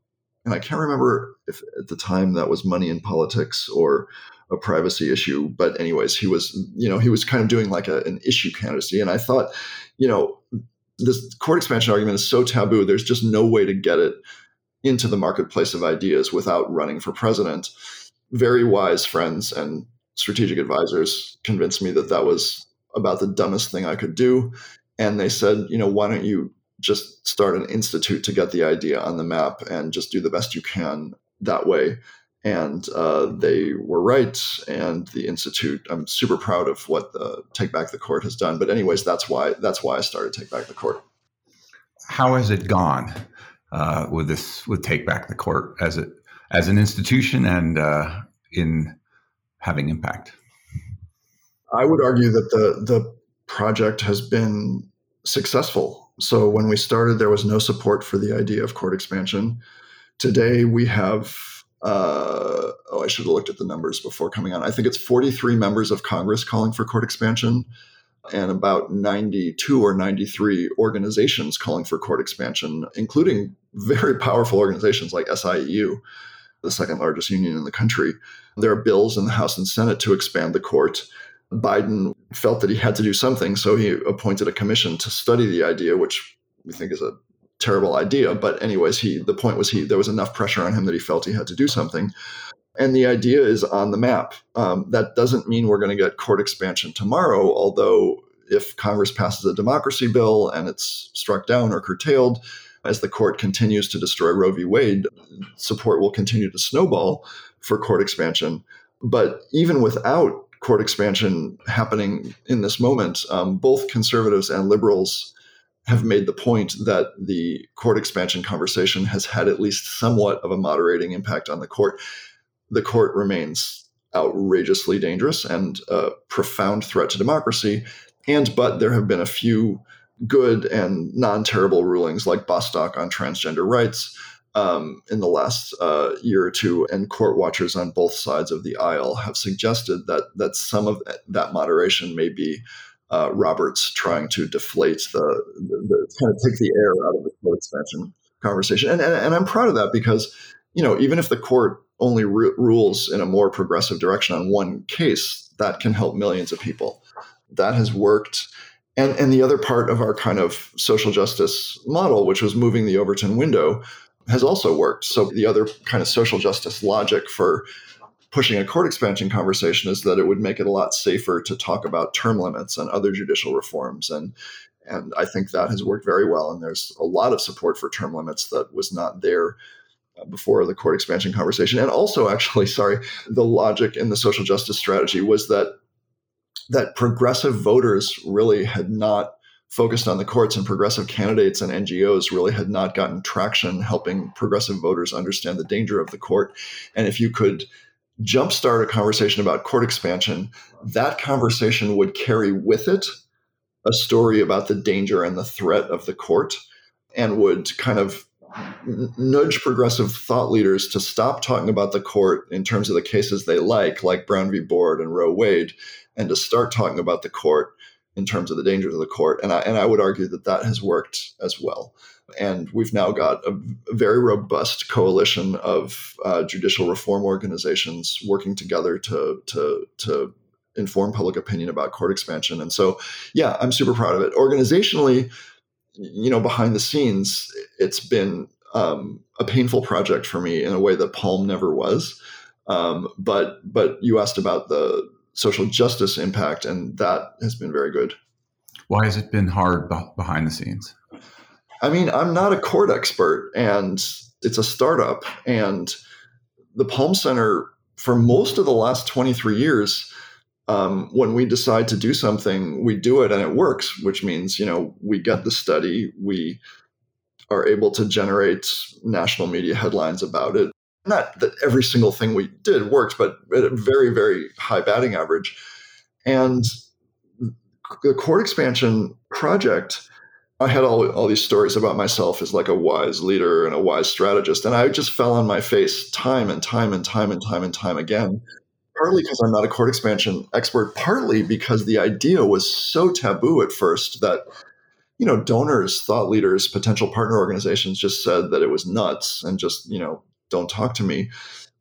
And I can't remember if at the time that was money in politics or a privacy issue. But anyways, he was, you know, he was kind of doing like a, an issue candidacy. And I thought, you know, this court expansion argument is so taboo. There's just no way to get it into the marketplace of ideas without running for president. Very wise friends and strategic advisors convinced me that that was about the dumbest thing I could do. And they said, you know, why don't you just start an institute to get the idea on the map and just do the best you can that way? And uh, they were right. And the institute, I'm super proud of what the Take Back the Court has done. But anyways, that's why that's why I started Take Back the Court. How has it gone uh, with this with Take Back the Court as it as an institution and uh, in having impact? I would argue that the the project has been successful. So when we started, there was no support for the idea of court expansion. Today we have uh, oh, I should have looked at the numbers before coming on. I think it's 43 members of Congress calling for court expansion and about 92 or 93 organizations calling for court expansion, including very powerful organizations like SEIU, the second largest union in the country. There are bills in the House and Senate to expand the court. Biden felt that he had to do something, so he appointed a commission to study the idea, which we think is a terrible idea. But anyways, he the point was he there was enough pressure on him that he felt he had to do something. And the idea is on the map. Um, that doesn't mean we're going to get court expansion tomorrow, although if Congress passes a democracy bill and it's struck down or curtailed, as the court continues to destroy Roe v. Wade, support will continue to snowball for court expansion. But even without court expansion happening in this moment, um, both conservatives and liberals have made the point that the court expansion conversation has had at least somewhat of a moderating impact on the court. The court remains outrageously dangerous and a profound threat to democracy. And but there have been a few good and non-terrible rulings like Bostock on transgender rights um, in the last uh, year or two, and court watchers on both sides of the aisle have suggested that that some of that moderation may be uh, Roberts trying to deflate the, the, the, kind of take the air out of the court expansion conversation. And, and, and I'm proud of that because, you know, even if the court only rules in a more progressive direction on one case, that can help millions of people. That has worked. And, and the other part of our kind of social justice model, which was moving the Overton window, has also worked. So the other kind of social justice logic for pushing a court expansion conversation is that it would make it a lot safer to talk about term limits and other judicial reforms and and I think that has worked very well and there's a lot of support for term limits that was not there Uh, before the court expansion conversation. And also actually <laughs> sorry the logic in the social justice strategy was that that progressive voters really had not focused on the courts and progressive candidates and NGOs really had not gotten traction helping progressive voters understand the danger of the court. And if you could jumpstart a conversation about court expansion, that conversation would carry with it a story about the danger and the threat of the court and would kind of nudge progressive thought leaders to stop talking about the court in terms of the cases they like, like Brown v. Board and Roe Wade, and to start talking about the court in terms of the dangers of the court. And I, and I would argue that that has worked as well. And we've now got a, very robust coalition of uh, judicial reform organizations working together to, to, to inform public opinion about court expansion. And so, yeah, I'm super proud of it. Organizationally, you know, behind the scenes, it's been um, a painful project for me in a way that Palm never was. Um, but but you asked about the social justice impact, and that has been very good. Why has it been hard behind the scenes? I mean, I'm not a court expert, and it's a startup, and the Palm Center for most of the last 23 years. Um, when we decide to do something, we do it and it works, which means, you know, we get the study, we are able to generate national media headlines about it not that every single thing we did worked, but at a very, very high batting average. And the court expansion project, I had all, all these stories about myself as like a wise leader and a wise strategist. And I just fell on my face time and time and time and time and time again. Partly because I'm not a court expansion expert, partly because the idea was so taboo at first that you know donors thought leaders potential partner organizations just said that it was nuts and just you know don't talk to me.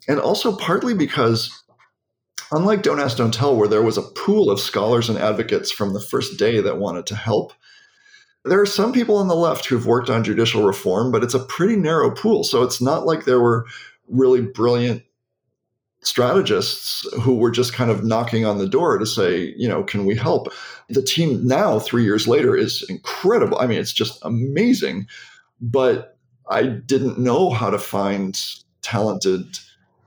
And also partly because unlike Don't Ask, Don't Tell, where there was a pool of scholars and advocates from the first day that wanted to help, there are some people on the left who've worked on judicial reform, but it's a pretty narrow pool. So it's not like there were really brilliant strategists who were just kind of knocking on the door to say, you know, can we help? The team now, three years later, is incredible. I mean, it's just amazing. But I didn't know how to find talented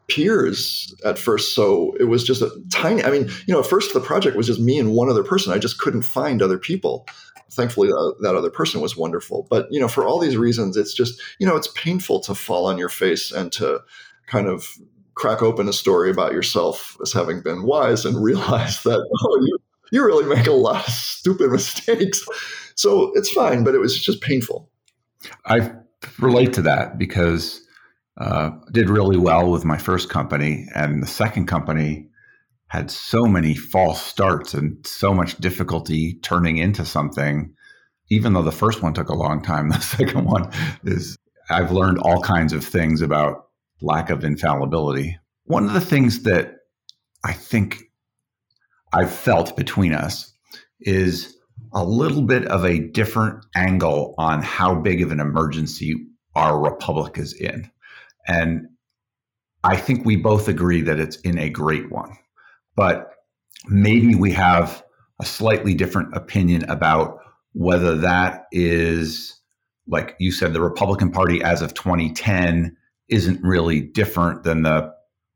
peers at first. So it was just a tiny, I mean, you know, at first the project was just me and one other person. I just couldn't find other people. Thankfully, uh, that other person was wonderful. But, you know, for all these reasons, it's just, you know, it's painful to fall on your face and to kind of crack open a story about yourself as having been wise and <laughs> realize that, oh, you, you really make a lot of stupid <laughs> mistakes. So it's fine, but it was just painful. I relate to that because uh, did really well with my first company, and the second company had so many false starts and so much difficulty turning into something. Even though the first one took a long time, <laughs> the second one is. I've learned all kinds of things about lack of infallibility. One of the things that I think I've felt between us is a little bit of a different angle on how big of an emergency our republic is in. And I think we both agree that it's in a great one. But maybe we have a slightly different opinion about whether that is, like you said, the Republican Party as of 2010 isn't really different than the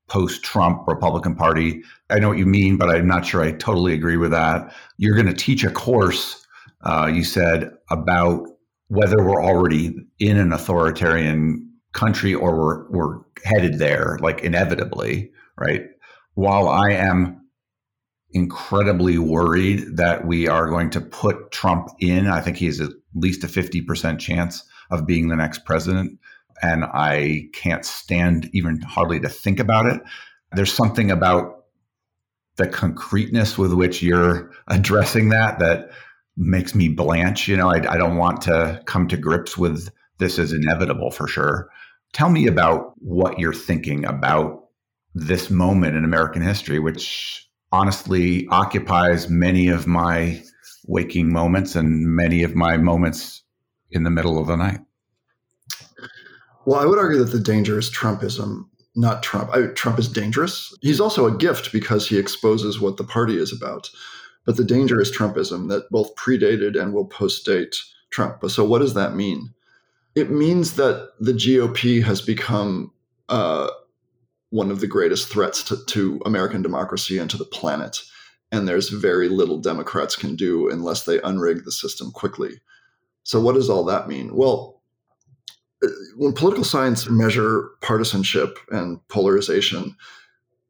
post Trump Republican Party. I know what you mean, but I'm not sure I totally agree with that. You're going to teach a course, uh, you said, about whether we're already in an authoritarian country or we're, we're headed there, like inevitably, right? While I am incredibly worried that we are going to put Trump in, I think he has at least a 50% chance of being the next president. And I can't stand even hardly to think about it. There's something about the concreteness with which you're addressing that that makes me blanch. You know, I, I don't want to come to grips with this as inevitable for sure. Tell me about what you're thinking about this moment in American history, which honestly occupies many of my waking moments and many of my moments in the middle of the night. Well, I would argue that the danger is Trumpism, not Trump. I, Trump is dangerous. He's also a gift because he exposes what the party is about. But the danger is Trumpism that both predated and will postdate Trump. So, what does that mean? it means that the GOP has become uh, one of the greatest threats to, to, American democracy and to the planet. And there's very little Democrats can do unless they unrig the system quickly. So, what does all that mean? Well, when political science measure partisanship and polarization,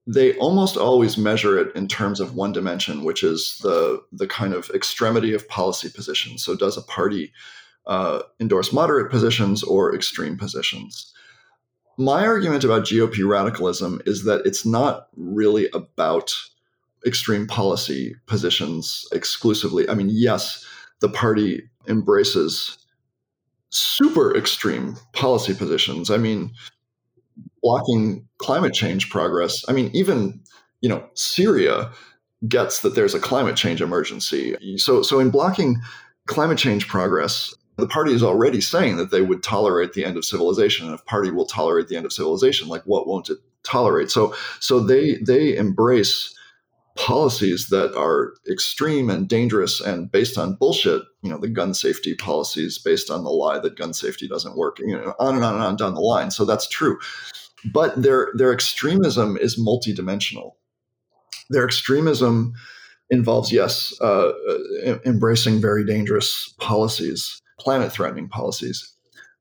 they almost always measure it in terms of one dimension, which is the the kind of extremity of policy positions. So, does a party uh, endorse moderate positions or extreme positions. My argument about GOP radicalism is that it's not really about extreme policy positions exclusively. I mean, yes, the party embraces super extreme policy positions. I mean, blocking climate change progress. I mean, even, you know, Syria gets that there's a climate change emergency. So so in blocking climate change progress, the party is already saying that they would tolerate the end of civilization and if party will tolerate the end of civilization like what won't it tolerate so so they they embrace policies that are extreme and dangerous and based on bullshit you know the gun safety policies based on the lie that gun safety doesn't work you know on and on and on down the line so that's true but their their extremism is multidimensional their extremism involves yes uh, embracing very dangerous policies planet threatening policies,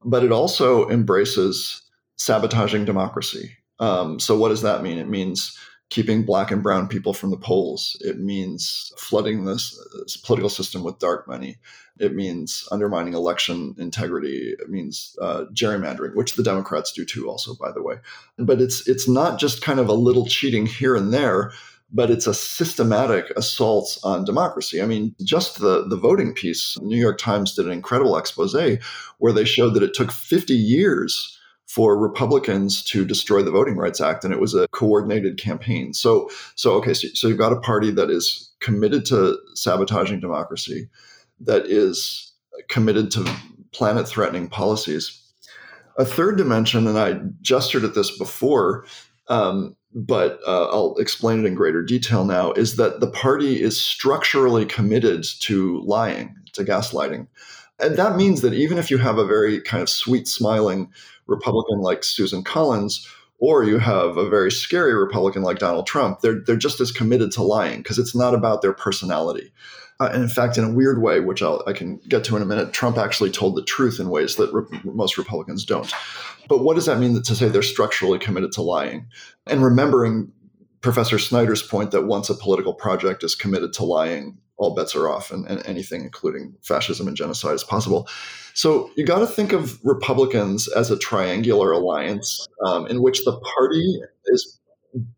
but it also embraces sabotaging democracy. Um, so, what does that mean? It means keeping black and brown people from the polls. It means flooding this, this, political system with dark money. It means undermining election integrity. It means uh, gerrymandering, which the Democrats do too, also, by the way. But it's it's not just kind of a little cheating here and there but it's a systematic assault on democracy. I mean, just the, the voting piece, New York Times did an incredible expose where they showed that it took 50 years for Republicans to destroy the Voting Rights Act, and it was a coordinated campaign. So, so okay, so, so you've got a party that is committed to sabotaging democracy, that is committed to planet threatening policies. A third dimension, and I gestured at this before, um, but uh, I'll explain it in greater detail now, is that the party is structurally committed to lying, to gaslighting. And that means that even if you have a very kind of sweet smiling Republican like Susan Collins, or you have a very scary Republican like Donald Trump, they're, they're just as committed to lying because it's not about their personality. Uh, and in fact, in a weird way, which I'll, i can get to in a minute, Trump actually told the truth in ways that re- most Republicans don't. But what does that mean to say they're structurally committed to lying? And remembering Professor Snyder's point that once a political project is committed to lying, all bets are off and, and anything, including fascism and genocide, is possible. So you got to think of Republicans as a triangular alliance um, in which the party is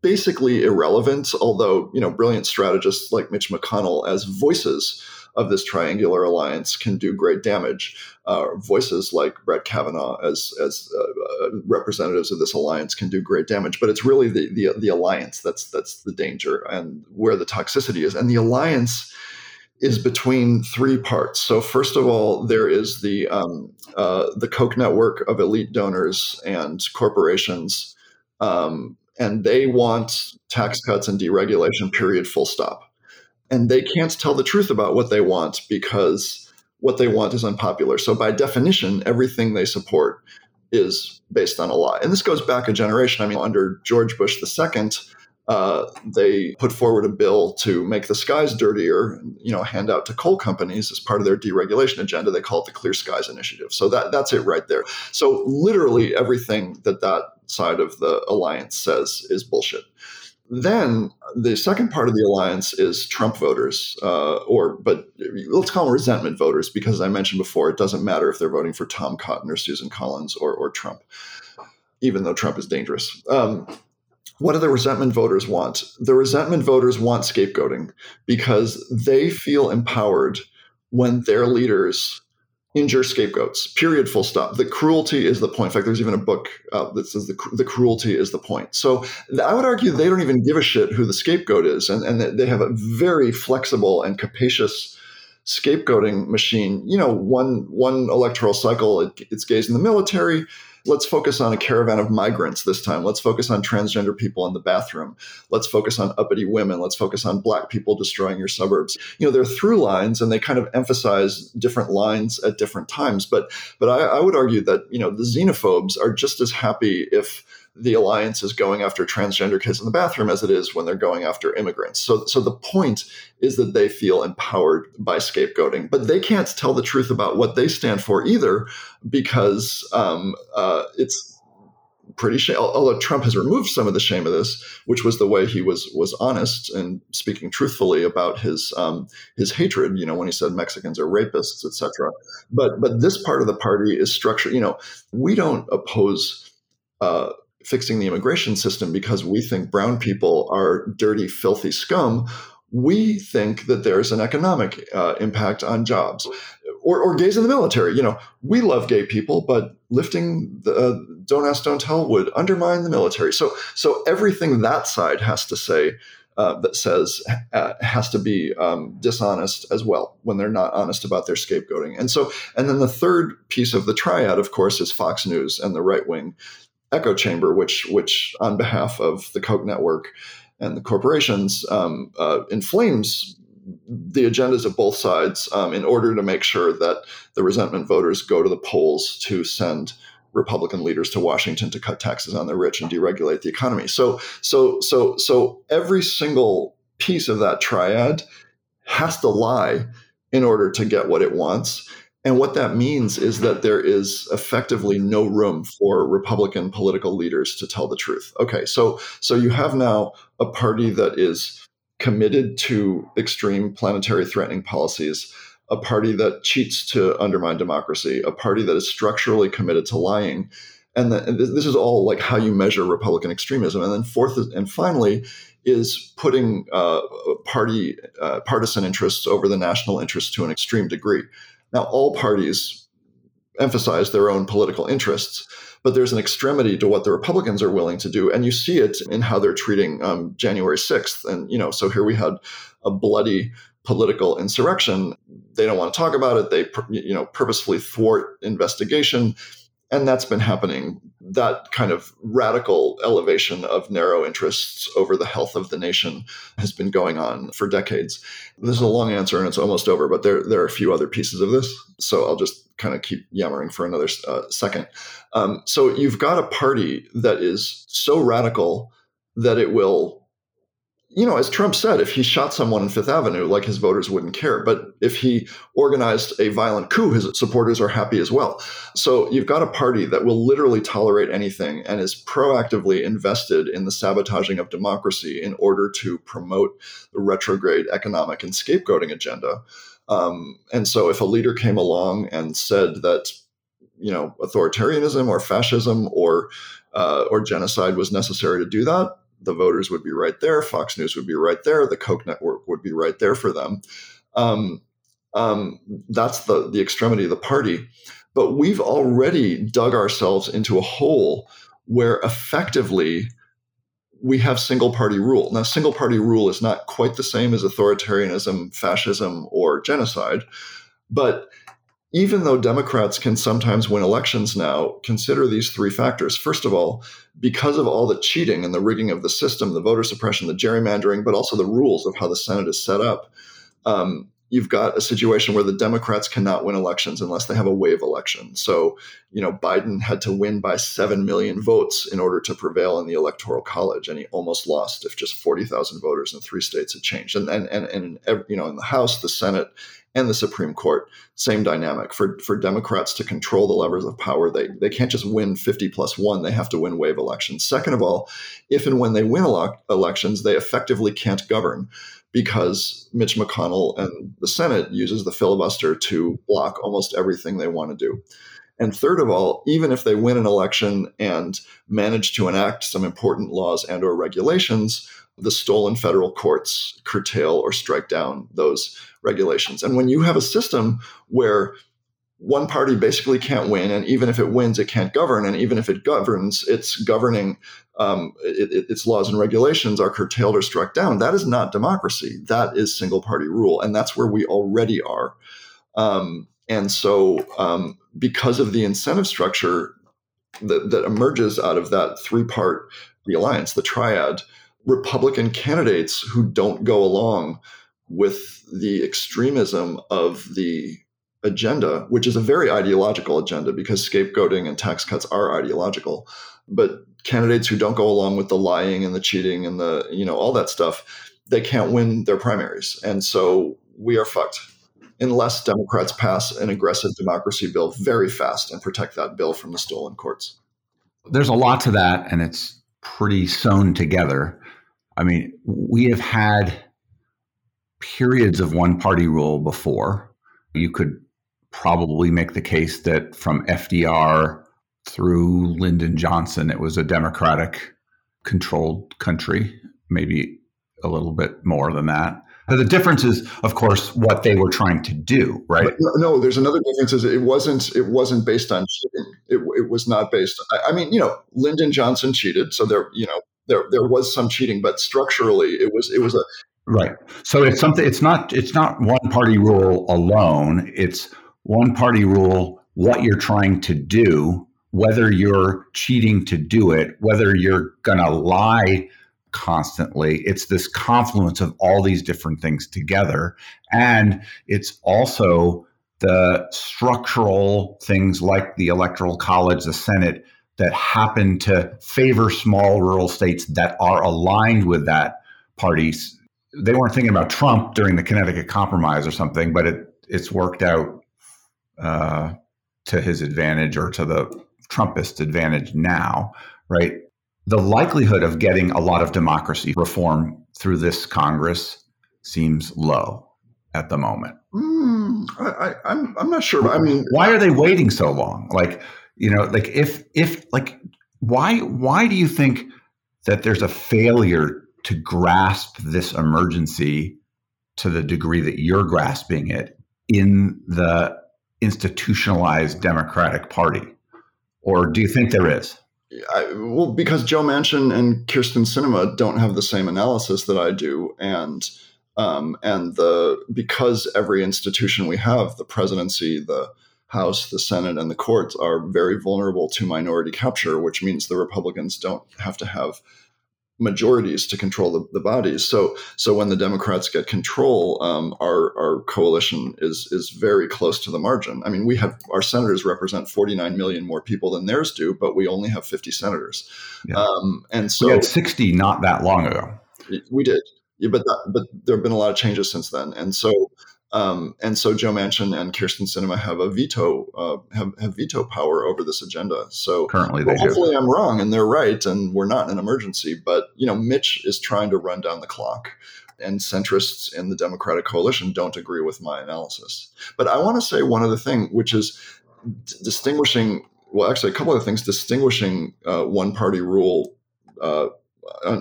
basically irrelevant, although you know brilliant strategists like Mitch McConnell as voices of this triangular alliance can do great damage. Uh, voices like Brett Kavanaugh as as uh, uh, representatives of this alliance can do great damage. But it's really the, the the alliance that's that's the danger and where the toxicity is. And the alliance is between three parts. So first of all, there is the um, uh, the Koch network of elite donors and corporations, um, and they want tax cuts and deregulation. Period. Full stop and they can't tell the truth about what they want because what they want is unpopular. So by definition, everything they support is based on a lie. And this goes back a generation. I mean, under George Bush II, uh, they put forward a bill to make the skies dirtier, you know, hand out to coal companies as part of their deregulation agenda. They call it the Clear Skies Initiative. So that that's it right there. So literally everything that that side of the alliance says is bullshit. Then the second part of the alliance is Trump voters, uh, or but let's call them resentment voters, because I mentioned before, it doesn't matter if they're voting for Tom Cotton or Susan Collins or, or Trump, even though Trump is dangerous. Um, what do the resentment voters want? The resentment voters want scapegoating because they feel empowered when their leaders injure scapegoats. Period. Full stop. The cruelty is the point. In fact, there's even a book uh, that says the, the cruelty is the point. So I would argue they don't even give a shit who the scapegoat is, and, and they have a very flexible and capacious scapegoating machine. You know, one one electoral cycle, it, it's gays in the military let's focus on a caravan of migrants this time. Let's focus on transgender people in the bathroom. Let's focus on uppity women. Let's focus on black people destroying your suburbs. You know, there are through lines and they kind of emphasize different lines at different times. But but I, I would argue that, you know, the xenophobes are just as happy if the alliance is going after transgender kids in the bathroom as it is when they're going after immigrants. So, so the point is that they feel empowered by scapegoating, but they can't tell the truth about what they stand for either because um, uh, it's pretty shame. Although Trump has removed some of the shame of this, which was the way he was was honest and speaking truthfully about his um, his hatred. You know, when he said Mexicans are rapists, etc. But but this part of the party is structured. You know, we don't oppose. Uh, fixing the immigration system because we think brown people are dirty, filthy scum. We think that there's an economic uh, impact on jobs. Or, or, gays in the military. You know, we love gay people, but lifting the uh, don't ask, don't tell would undermine the military. So, so everything that side has to say uh, that says uh, has to be um, dishonest as well when they're not honest about their scapegoating. And so, and then the third piece of the triad, of course, is Fox News and the right wing echo chamber, which which on behalf of the Koch network and the corporations um, uh, inflames the agendas of both sides um, in order to make sure that the resentment voters go to the polls to send Republican leaders to Washington to cut taxes on the rich and deregulate the economy. So so so so every single piece of that triad has to lie in order to get what it wants. And what that means is that there is effectively no room for Republican political leaders to tell the truth. Okay, so so you have now a party that is committed to extreme planetary threatening policies, a party that cheats to undermine democracy, a party that is structurally committed to lying. And, the, and this is all like how you measure Republican extremism. And then fourth and finally is putting uh, party uh, partisan interests over the national interest to an extreme degree. Now, all parties emphasize their own political interests, but there's an extremity to what the Republicans are willing to do, and you see it in how they're treating um, January 6th. And you know, so here we had a bloody political insurrection. They don't want to talk about it. They, you know, purposefully thwart investigation and that's been happening. That kind of radical elevation of narrow interests over the health of the nation has been going on for decades. This is a long answer and it's almost over but there, there are a few other pieces of this. So i'll just kind of keep yammering for another uh, second. Um, so you've got a party that is so radical that it will you know, as Trump said, if he shot someone in Fifth Avenue, like his voters wouldn't care. But if he organized a violent coup, his supporters are happy as well. So you've got a party that will literally tolerate anything and is proactively invested in the sabotaging of democracy in order to promote the retrograde economic and scapegoating agenda. Um, and so if a leader came along and said that, you know, authoritarianism or fascism or uh, or genocide was necessary to do that, the voters would be right there. Fox News would be right there. The Koch network would be right there for them. Um, um, that's the the extremity of the party. But we've already dug ourselves into a hole where effectively we have single party rule. Now, single party rule is not quite the same as authoritarianism, fascism, or genocide, but even though Democrats can sometimes win elections now, consider these three factors. First of all, because of all the cheating and the rigging of the system, the voter suppression, the gerrymandering, but also the rules of how the Senate is set up, um, you've got a situation where the Democrats cannot win elections unless they have a wave election. So, you know, Biden had to win by 7 million votes in order to prevail in the electoral college, and he almost lost if just 40,000 voters in three states had changed. And, and, and, and, you know, in the House, the Senate, and the Supreme Court, same dynamic. For for Democrats to control the levers of power, they they can't just win 50 plus one, they have to win wave elections. Second of all, if and when they win ele- elections, they effectively can't govern because Mitch McConnell and the Senate uses the filibuster to block almost everything they want to do. And third of all, even if they win an election and manage to enact some important laws and or regulations, the stolen federal courts curtail or strike down those regulations. And when you have a system where one party basically can't win, and even if it wins, it can't govern, and even if it governs, its governing um, it, its laws and regulations are curtailed or struck down. That is not democracy. That is single party rule, and that's where we already are. Um, and so, um, because of the incentive structure that, that emerges out of that three part the alliance, the triad, Republican candidates who don't go along with the extremism of the agenda, which is a very ideological agenda because scapegoating and tax cuts are ideological. But candidates who don't go along with the lying and the cheating and the, you know, all that stuff, they can't win their primaries. And so we are fucked unless Democrats pass an aggressive democracy bill very fast and protect that bill from the stolen courts. There's a lot to that, and it's pretty sewn together. I mean, we have had periods of one party rule before. You could probably make the case that from FDR through Lyndon Johnson, it was a Democratic controlled country, maybe a little bit more than that. But the difference is, of course, what they were trying to do, right? No, there's another difference. Is it wasn't it wasn't based on cheating. It, it was not based. I, I mean, you know, Lyndon Johnson cheated, so there, you know, there there was some cheating, but structurally, it was it was a Right. So it's something. It's not. It's not one party rule alone. It's one party rule. What you're trying to do, whether you're cheating to do it, whether you're going to lie constantly. It's this confluence of all these different things together, and it's also the structural things like the electoral college, the Senate, that happen to favor small rural states that are aligned with that party's they weren't thinking about Trump during the Connecticut Compromise or something, but it it's worked out uh, to his advantage or to the Trumpist advantage now, right? The likelihood of getting a lot of democracy reform through this Congress seems low at the moment. Mm, I, am I'm, I'm not sure. I mean, why are they waiting so long? Like, you know, like if if like why why do you think that there's a failure to grasp this emergency to the degree that you're grasping it in the institutionalized Democratic Party? Or do you think there is? I, well, because Joe Manchin and Kyrsten Sinema don't have the same analysis that I do, and Um, and the because every institution we have, the presidency, the House, the Senate, and the courts are very vulnerable to minority capture, which means the Republicans don't have to have majorities to control the, the bodies. So, so when the Democrats get control, um, our our coalition is is very close to the margin. I mean, we have our senators represent 49 million more people than theirs do, but we only have 50 senators. Yeah. Um, and so we had 60 not that long ago. We did. Yeah, but that, but there have been a lot of changes since then, and so um, and so Joe Manchin and Kyrsten Sinema have a veto uh, have, have veto power over this agenda. So currently, well, hopefully, do. I'm wrong and they're right, and we're not in an emergency. But you know, Mitch is trying to run down the clock, and centrists in the Democratic coalition don't agree with my analysis. But I want to say one other thing, which is d- distinguishing. Well, actually, a couple of things distinguishing uh, one party rule. Uh,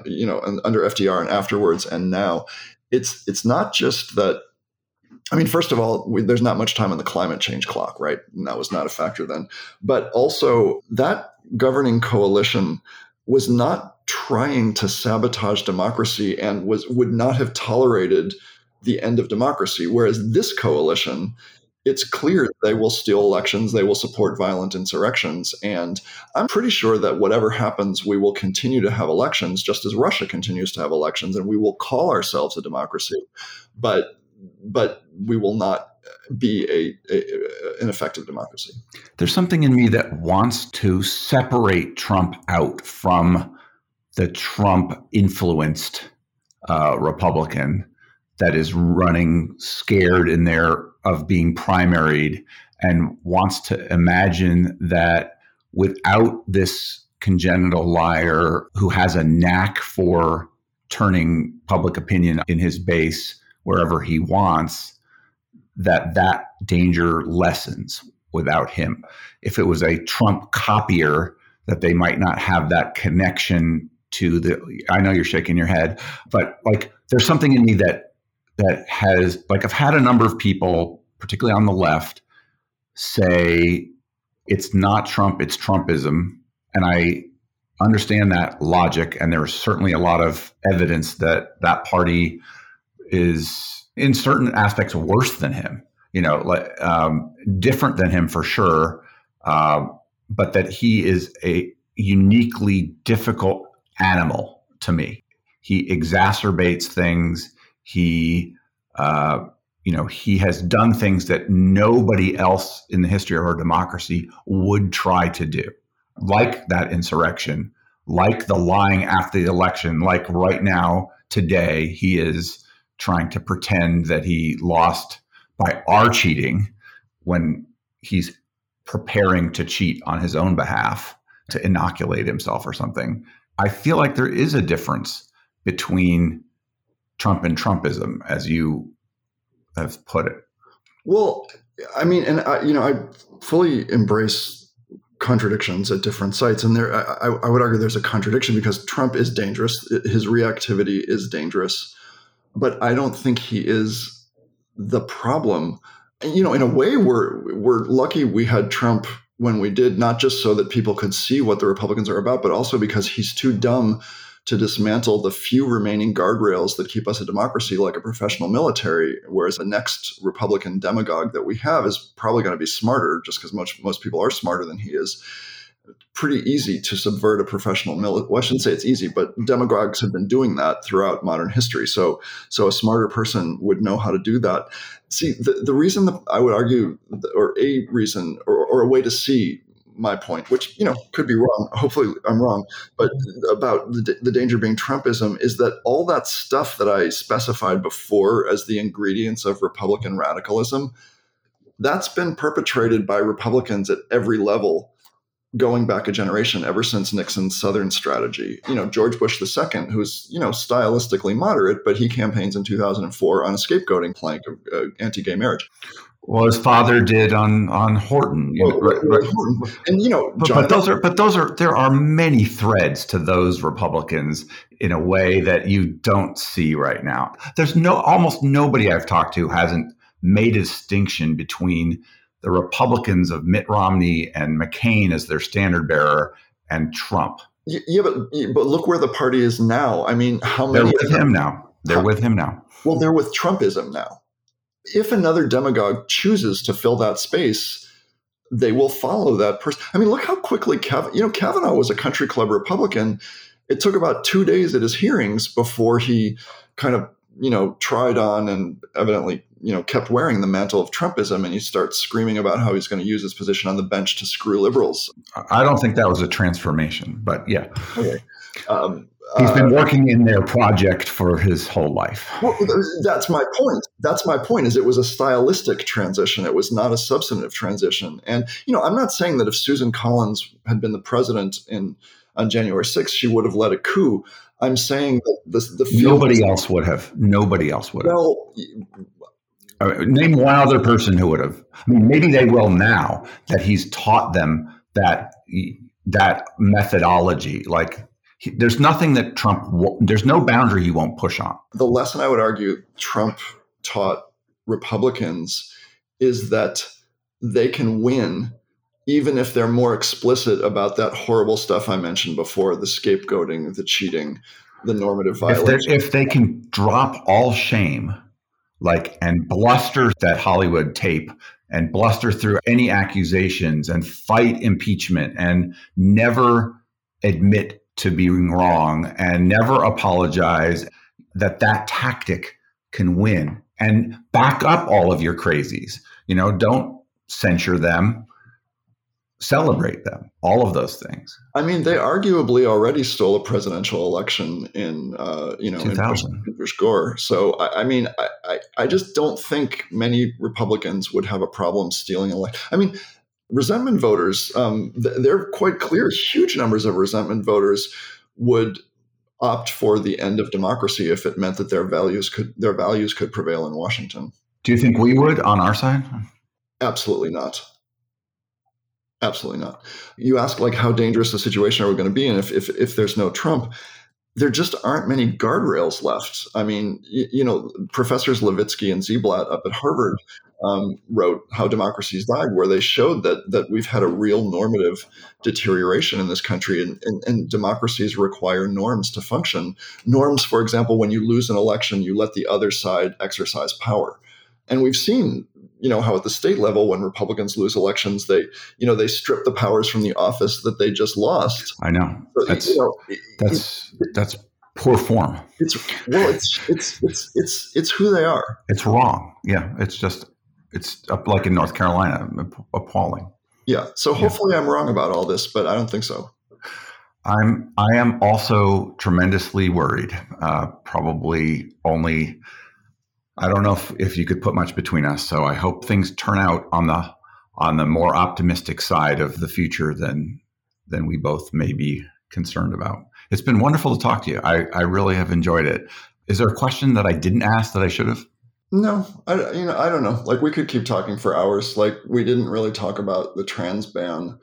you know, under FDR and afterwards and now, it's it's not just that. I mean, first of all, we, there's not much time on the climate change clock, right? And that was not a factor then. But also, that governing coalition was not trying to sabotage democracy and was would not have tolerated the end of democracy. Whereas this coalition it's clear they will steal elections, they will support violent insurrections. And I'm pretty sure that whatever happens, we will continue to have elections, just as Russia continues to have elections, and we will call ourselves a democracy. But but we will not be a, a, an effective democracy. There's something in me that wants to separate Trump out from the Trump influenced uh, Republican that is running scared in there of being primaried and wants to imagine that without this congenital liar who has a knack for turning public opinion in his base wherever he wants that that danger lessens without him if it was a trump copier that they might not have that connection to the i know you're shaking your head but like there's something in me that that has like I've had a number of people, particularly on the left, say it's not Trump, it's Trumpism, and I understand that logic. And there's certainly a lot of evidence that that party is, in certain aspects, worse than him. You know, like um, different than him for sure, uh, but that he is a uniquely difficult animal to me. He exacerbates things he, uh, you know, he has done things that nobody else in the history of our democracy would try to do, like that insurrection, like the lying after the election, like right now, today, he is trying to pretend that he lost by our cheating when he's preparing to cheat on his own behalf to inoculate himself or something. I feel like there is a difference between Trump and Trumpism, as you have put it? Well, I mean, and I, you know, I fully embrace contradictions at different sites, and there, I, I would argue there's a contradiction because Trump is dangerous. His reactivity is dangerous, but I don't think he is the problem. You know, in a way, we're we're lucky we had Trump when we did, not just so that people could see what the Republicans are about, but also because he's too dumb to dismantle the few remaining guardrails that keep us a democracy like a professional military, whereas the next Republican demagogue that we have is probably going to be smarter just because most, most people are smarter than he is. Pretty easy to subvert a professional military. Well, I shouldn't say it's easy, but demagogues have been doing that throughout modern history. So, so a smarter person would know how to do that. See, the, the reason that I would argue, or a reason, or, or a way to see my point, which you know could be wrong. Hopefully, I'm wrong. But about the, the danger being Trumpism is that all that stuff that I specified before as the ingredients of Republican radicalism, that's been perpetrated by Republicans at every level, going back a generation, ever since Nixon's Southern strategy. You know, George Bush II, who's you know stylistically moderate, but he campaigns in 2004 on a scapegoating plank of uh, anti-gay marriage. Well, his father did on on Horton, you know, right, right. and you know, but, but, those are but those are there are many threads to those Republicans in a way that you don't see right now. There's no almost nobody I've talked to hasn't made a distinction between the Republicans of Mitt Romney and McCain as their standard bearer and Trump. Yeah, but but look where the party is now. I mean, how many? They're with him now They're with him now. Well, they're with Trumpism now. If another demagogue chooses to fill that space, they will follow that person. I mean, look how quickly you know Kavanaugh was a country club Republican. It took about two days at his hearings before he kind of you know tried on and evidently you know kept wearing the mantle of Trumpism, and he starts screaming about how he's going to use his position on the bench to screw liberals. I don't think that was a transformation, but yeah. Okay. Um, He's been uh, working in their project for his whole life. Well, that's my point. That's my point. Is it was a stylistic transition. It was not a substantive transition. And you know, I'm not saying that if Susan Collins had been the president in on January 6th, she would have led a coup. I'm saying that the, the nobody else would have. Nobody else would have. Well, uh, name one other person who would have. I mean, maybe they will now that he's taught them that that methodology. Like, he, there's nothing that Trump. There's no boundary he won't push on. The lesson I would argue Trump taught Republicans is that they can win even if they're more explicit about that horrible stuff I mentioned before the scapegoating, the cheating, the normative violence. If, if they can drop all shame like and bluster that Hollywood tape and bluster through any accusations and fight impeachment and never admit to being wrong and never apologize that that tactic can win. And back up all of your crazies. You know don't censure them celebrate them all of those things. I mean they arguably already stole a presidential election in uh, you know 2000. in Bush, Gore. So I, I mean I, I, I just don't think many republicans would have a problem stealing election i mean resentment voters um, they're quite clear huge numbers of resentment voters would opt for the end of democracy if it meant that their values could their values could prevail in washington. Do you think we would on our side? Absolutely not Absolutely not. You ask like how dangerous a situation are we going to be in if, if if there's no Trump? There just aren't many guardrails left. I mean, you, you know, professors Levitsky and Ziblatt up at Harvard um, wrote "How Democracies Died," where they showed that that we've had a real normative deterioration in this country, and, and, and democracies require norms to function. Norms, for example, when you lose an election, you let the other side exercise power. And we've seen you know how at the state level when republicans lose elections they you know they strip the powers from the office that they just lost. I know. So, that's you know, that's it, that's poor form. It's well it's it's it's it's it's who they are. It's wrong. Yeah it's just it's up like in north carolina appalling. Yeah so hopefully yeah. i'm wrong about all this but i don't think so. I'm i am also tremendously worried uh, probably only I don't know if, if you could put much between us. So I hope things turn out on the on the more optimistic side of the future than than we both may be concerned about. It's been wonderful to talk to you. I, I really have enjoyed it. Is there a question that I didn't ask that I should have? No, I you know I don't know. Like we could keep talking for hours. Like we didn't really talk about the trans ban.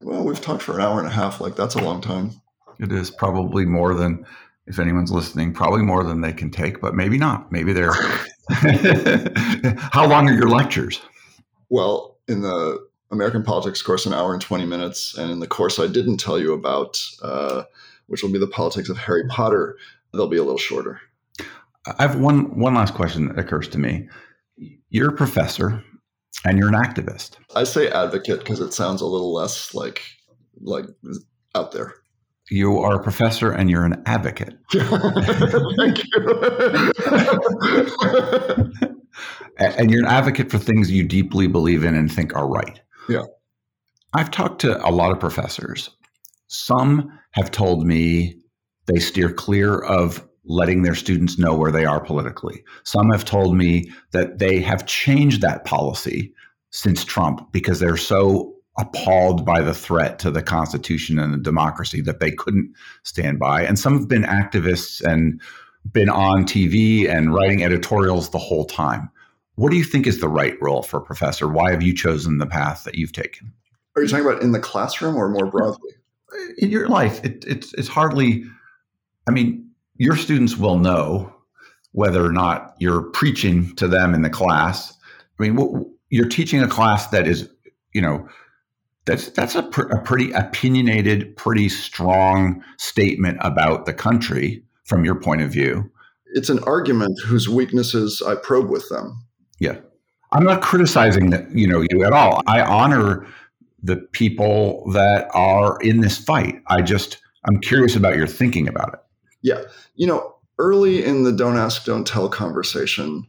Well, we've talked for an hour and a half. Like that's a long time. It is probably more than if anyone's listening, probably more than they can take, but maybe not. Maybe they're. <laughs> How long are your lectures? Well, in the American politics course, an hour and 20 minutes. And in the course I didn't tell you about, uh, which will be the politics of Harry Potter, they'll be a little shorter. I have one, one last question that occurs to me. You're a professor and you're an activist. I say advocate because it sounds a little less like like out there you are a professor and you're an advocate. <laughs> Thank you. and you're an advocate for things you deeply believe in and think are right. Yeah. I've talked to a lot of professors. Some have told me they steer clear of letting their students know where they are politically. Some have told me that they have changed that policy since Trump because they're so appalled by the threat to the Constitution and the democracy that they couldn't stand by. And some have been activists and been on TV and writing editorials the whole time. What do you think is the right role for a professor? Why have you chosen the path that you've taken? Are you talking about in the classroom or more broadly? In your life, it, it's it's hardly. I mean, your students will know whether or not you're preaching to them in the class. I mean, you're teaching a class that is, you know, that's that's a, pr- a pretty opinionated, pretty strong statement about the country from your point of view. it's an argument whose weaknesses I probe with them. Yeah. I'm not criticizing that, you know, you at all. I honor the people that are in this fight. I just I'm curious about your thinking about it. Yeah. You know, early in the don't ask, don't tell conversation,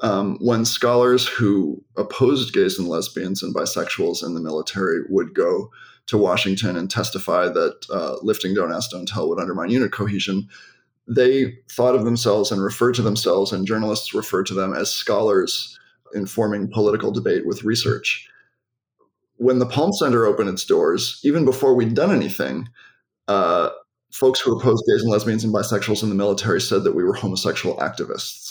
um, when scholars who opposed gays and lesbians and bisexuals in the military would go to Washington and testify that uh, lifting don't ask, don't tell would undermine unit cohesion, they thought of themselves and referred to themselves, and journalists referred to them as scholars informing political debate with research. When the Palm Center opened its doors, even before we'd done anything, uh, folks who opposed gays and lesbians and bisexuals in the military said that we were homosexual activists.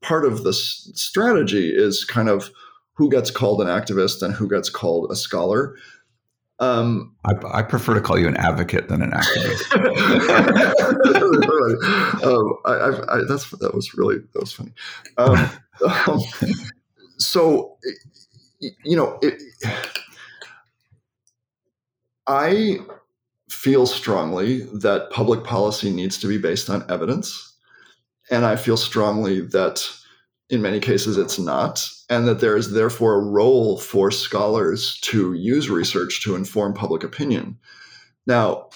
Part of the strategy is kind of who gets called an activist and who gets called a scholar. Um, I, I, prefer to call you an advocate than an activist. <laughs> um, I, I, that's that was really that was funny. Um, um so, you know, it, I feel strongly that public policy needs to be based on evidence. And I feel strongly that in many cases it's not, and that there is therefore a role for scholars to use research to inform public opinion. Now,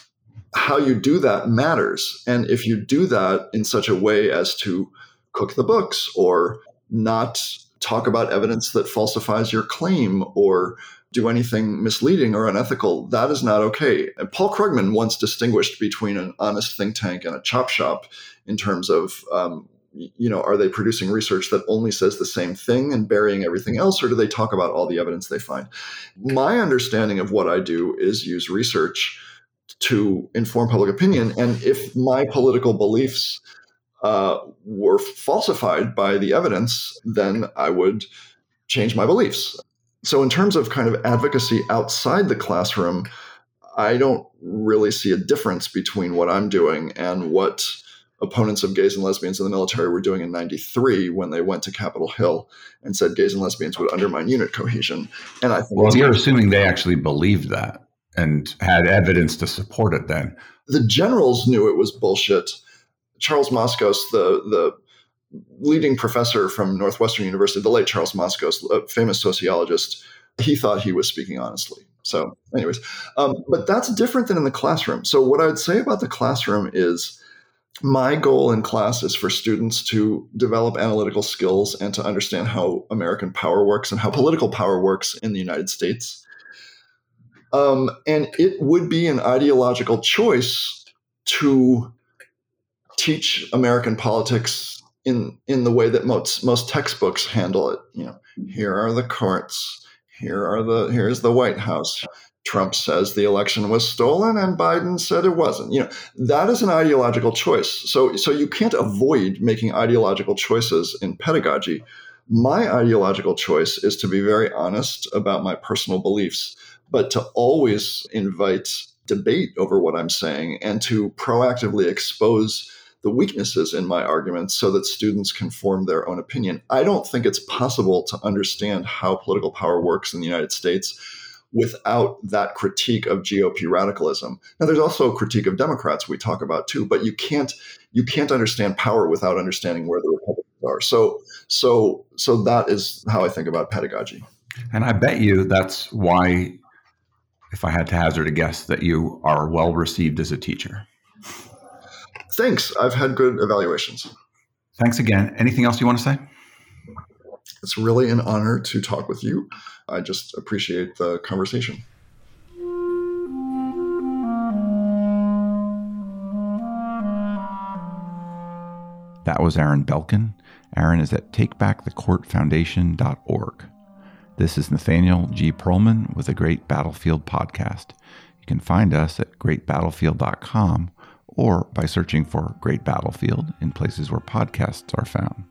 how you do that matters. And if you do that in such a way as to cook the books or not talk about evidence that falsifies your claim or do anything misleading or unethical, that is not okay. And Paul Krugman once distinguished between an honest think tank and a chop shop in terms of, um, you know, are they producing research that only says the same thing and burying everything else, or do they talk about all the evidence they find? My understanding of what I do is use research to inform public opinion. And if my political beliefs uh, were falsified by the evidence, then I would change my beliefs. So, in terms of kind of advocacy outside the classroom, I don't really see a difference between what I'm doing and what opponents of gays and lesbians in the military were doing in 93 when they went to Capitol Hill and said gays and lesbians would undermine unit cohesion. And I think Well, you're assuming they actually believed that and had evidence to support it then. The generals knew it was bullshit. Charles Moskos, the the leading professor from Northwestern University, the late Charles Moskos, a famous sociologist, he thought he was speaking honestly. So, anyways, um, but that's different than in the classroom. So, what I would say about the classroom is my goal in class is for students to develop analytical skills and to understand how American power works and how political power works in the United States. Um, and it would be an ideological choice to teach American politics in in the way that most most textbooks handle it. You know, mm-hmm. here are the courts. Here are the here's the White House. Trump says the election was stolen and Biden said it wasn't. You know, that is an ideological choice. So so you can't avoid making ideological choices in pedagogy. My ideological choice is to be very honest about my personal beliefs, but to always invite debate over what I'm saying and to proactively expose the weaknesses in my arguments so that students can form their own opinion. I don't think it's possible to understand how political power works in the United States without that critique of GOP radicalism. Now there's also a critique of Democrats we talk about too, but you can't you can't understand power without understanding where the Republicans are. So so so that is how I think about pedagogy. And I bet you that's why if I had to hazard a guess that you are well received as a teacher. Thanks. I've had good evaluations. Thanks again. Anything else you want to say? It's really an honor to talk with you. I just appreciate the conversation. That was Aaron Belkin. Aaron is at takebackthecourtfoundation.org. This is Nathaniel G. Pearlman with a Great Battlefield podcast. You can find us at greatbattlefield.com or by searching for Great Battlefield in places where podcasts are found.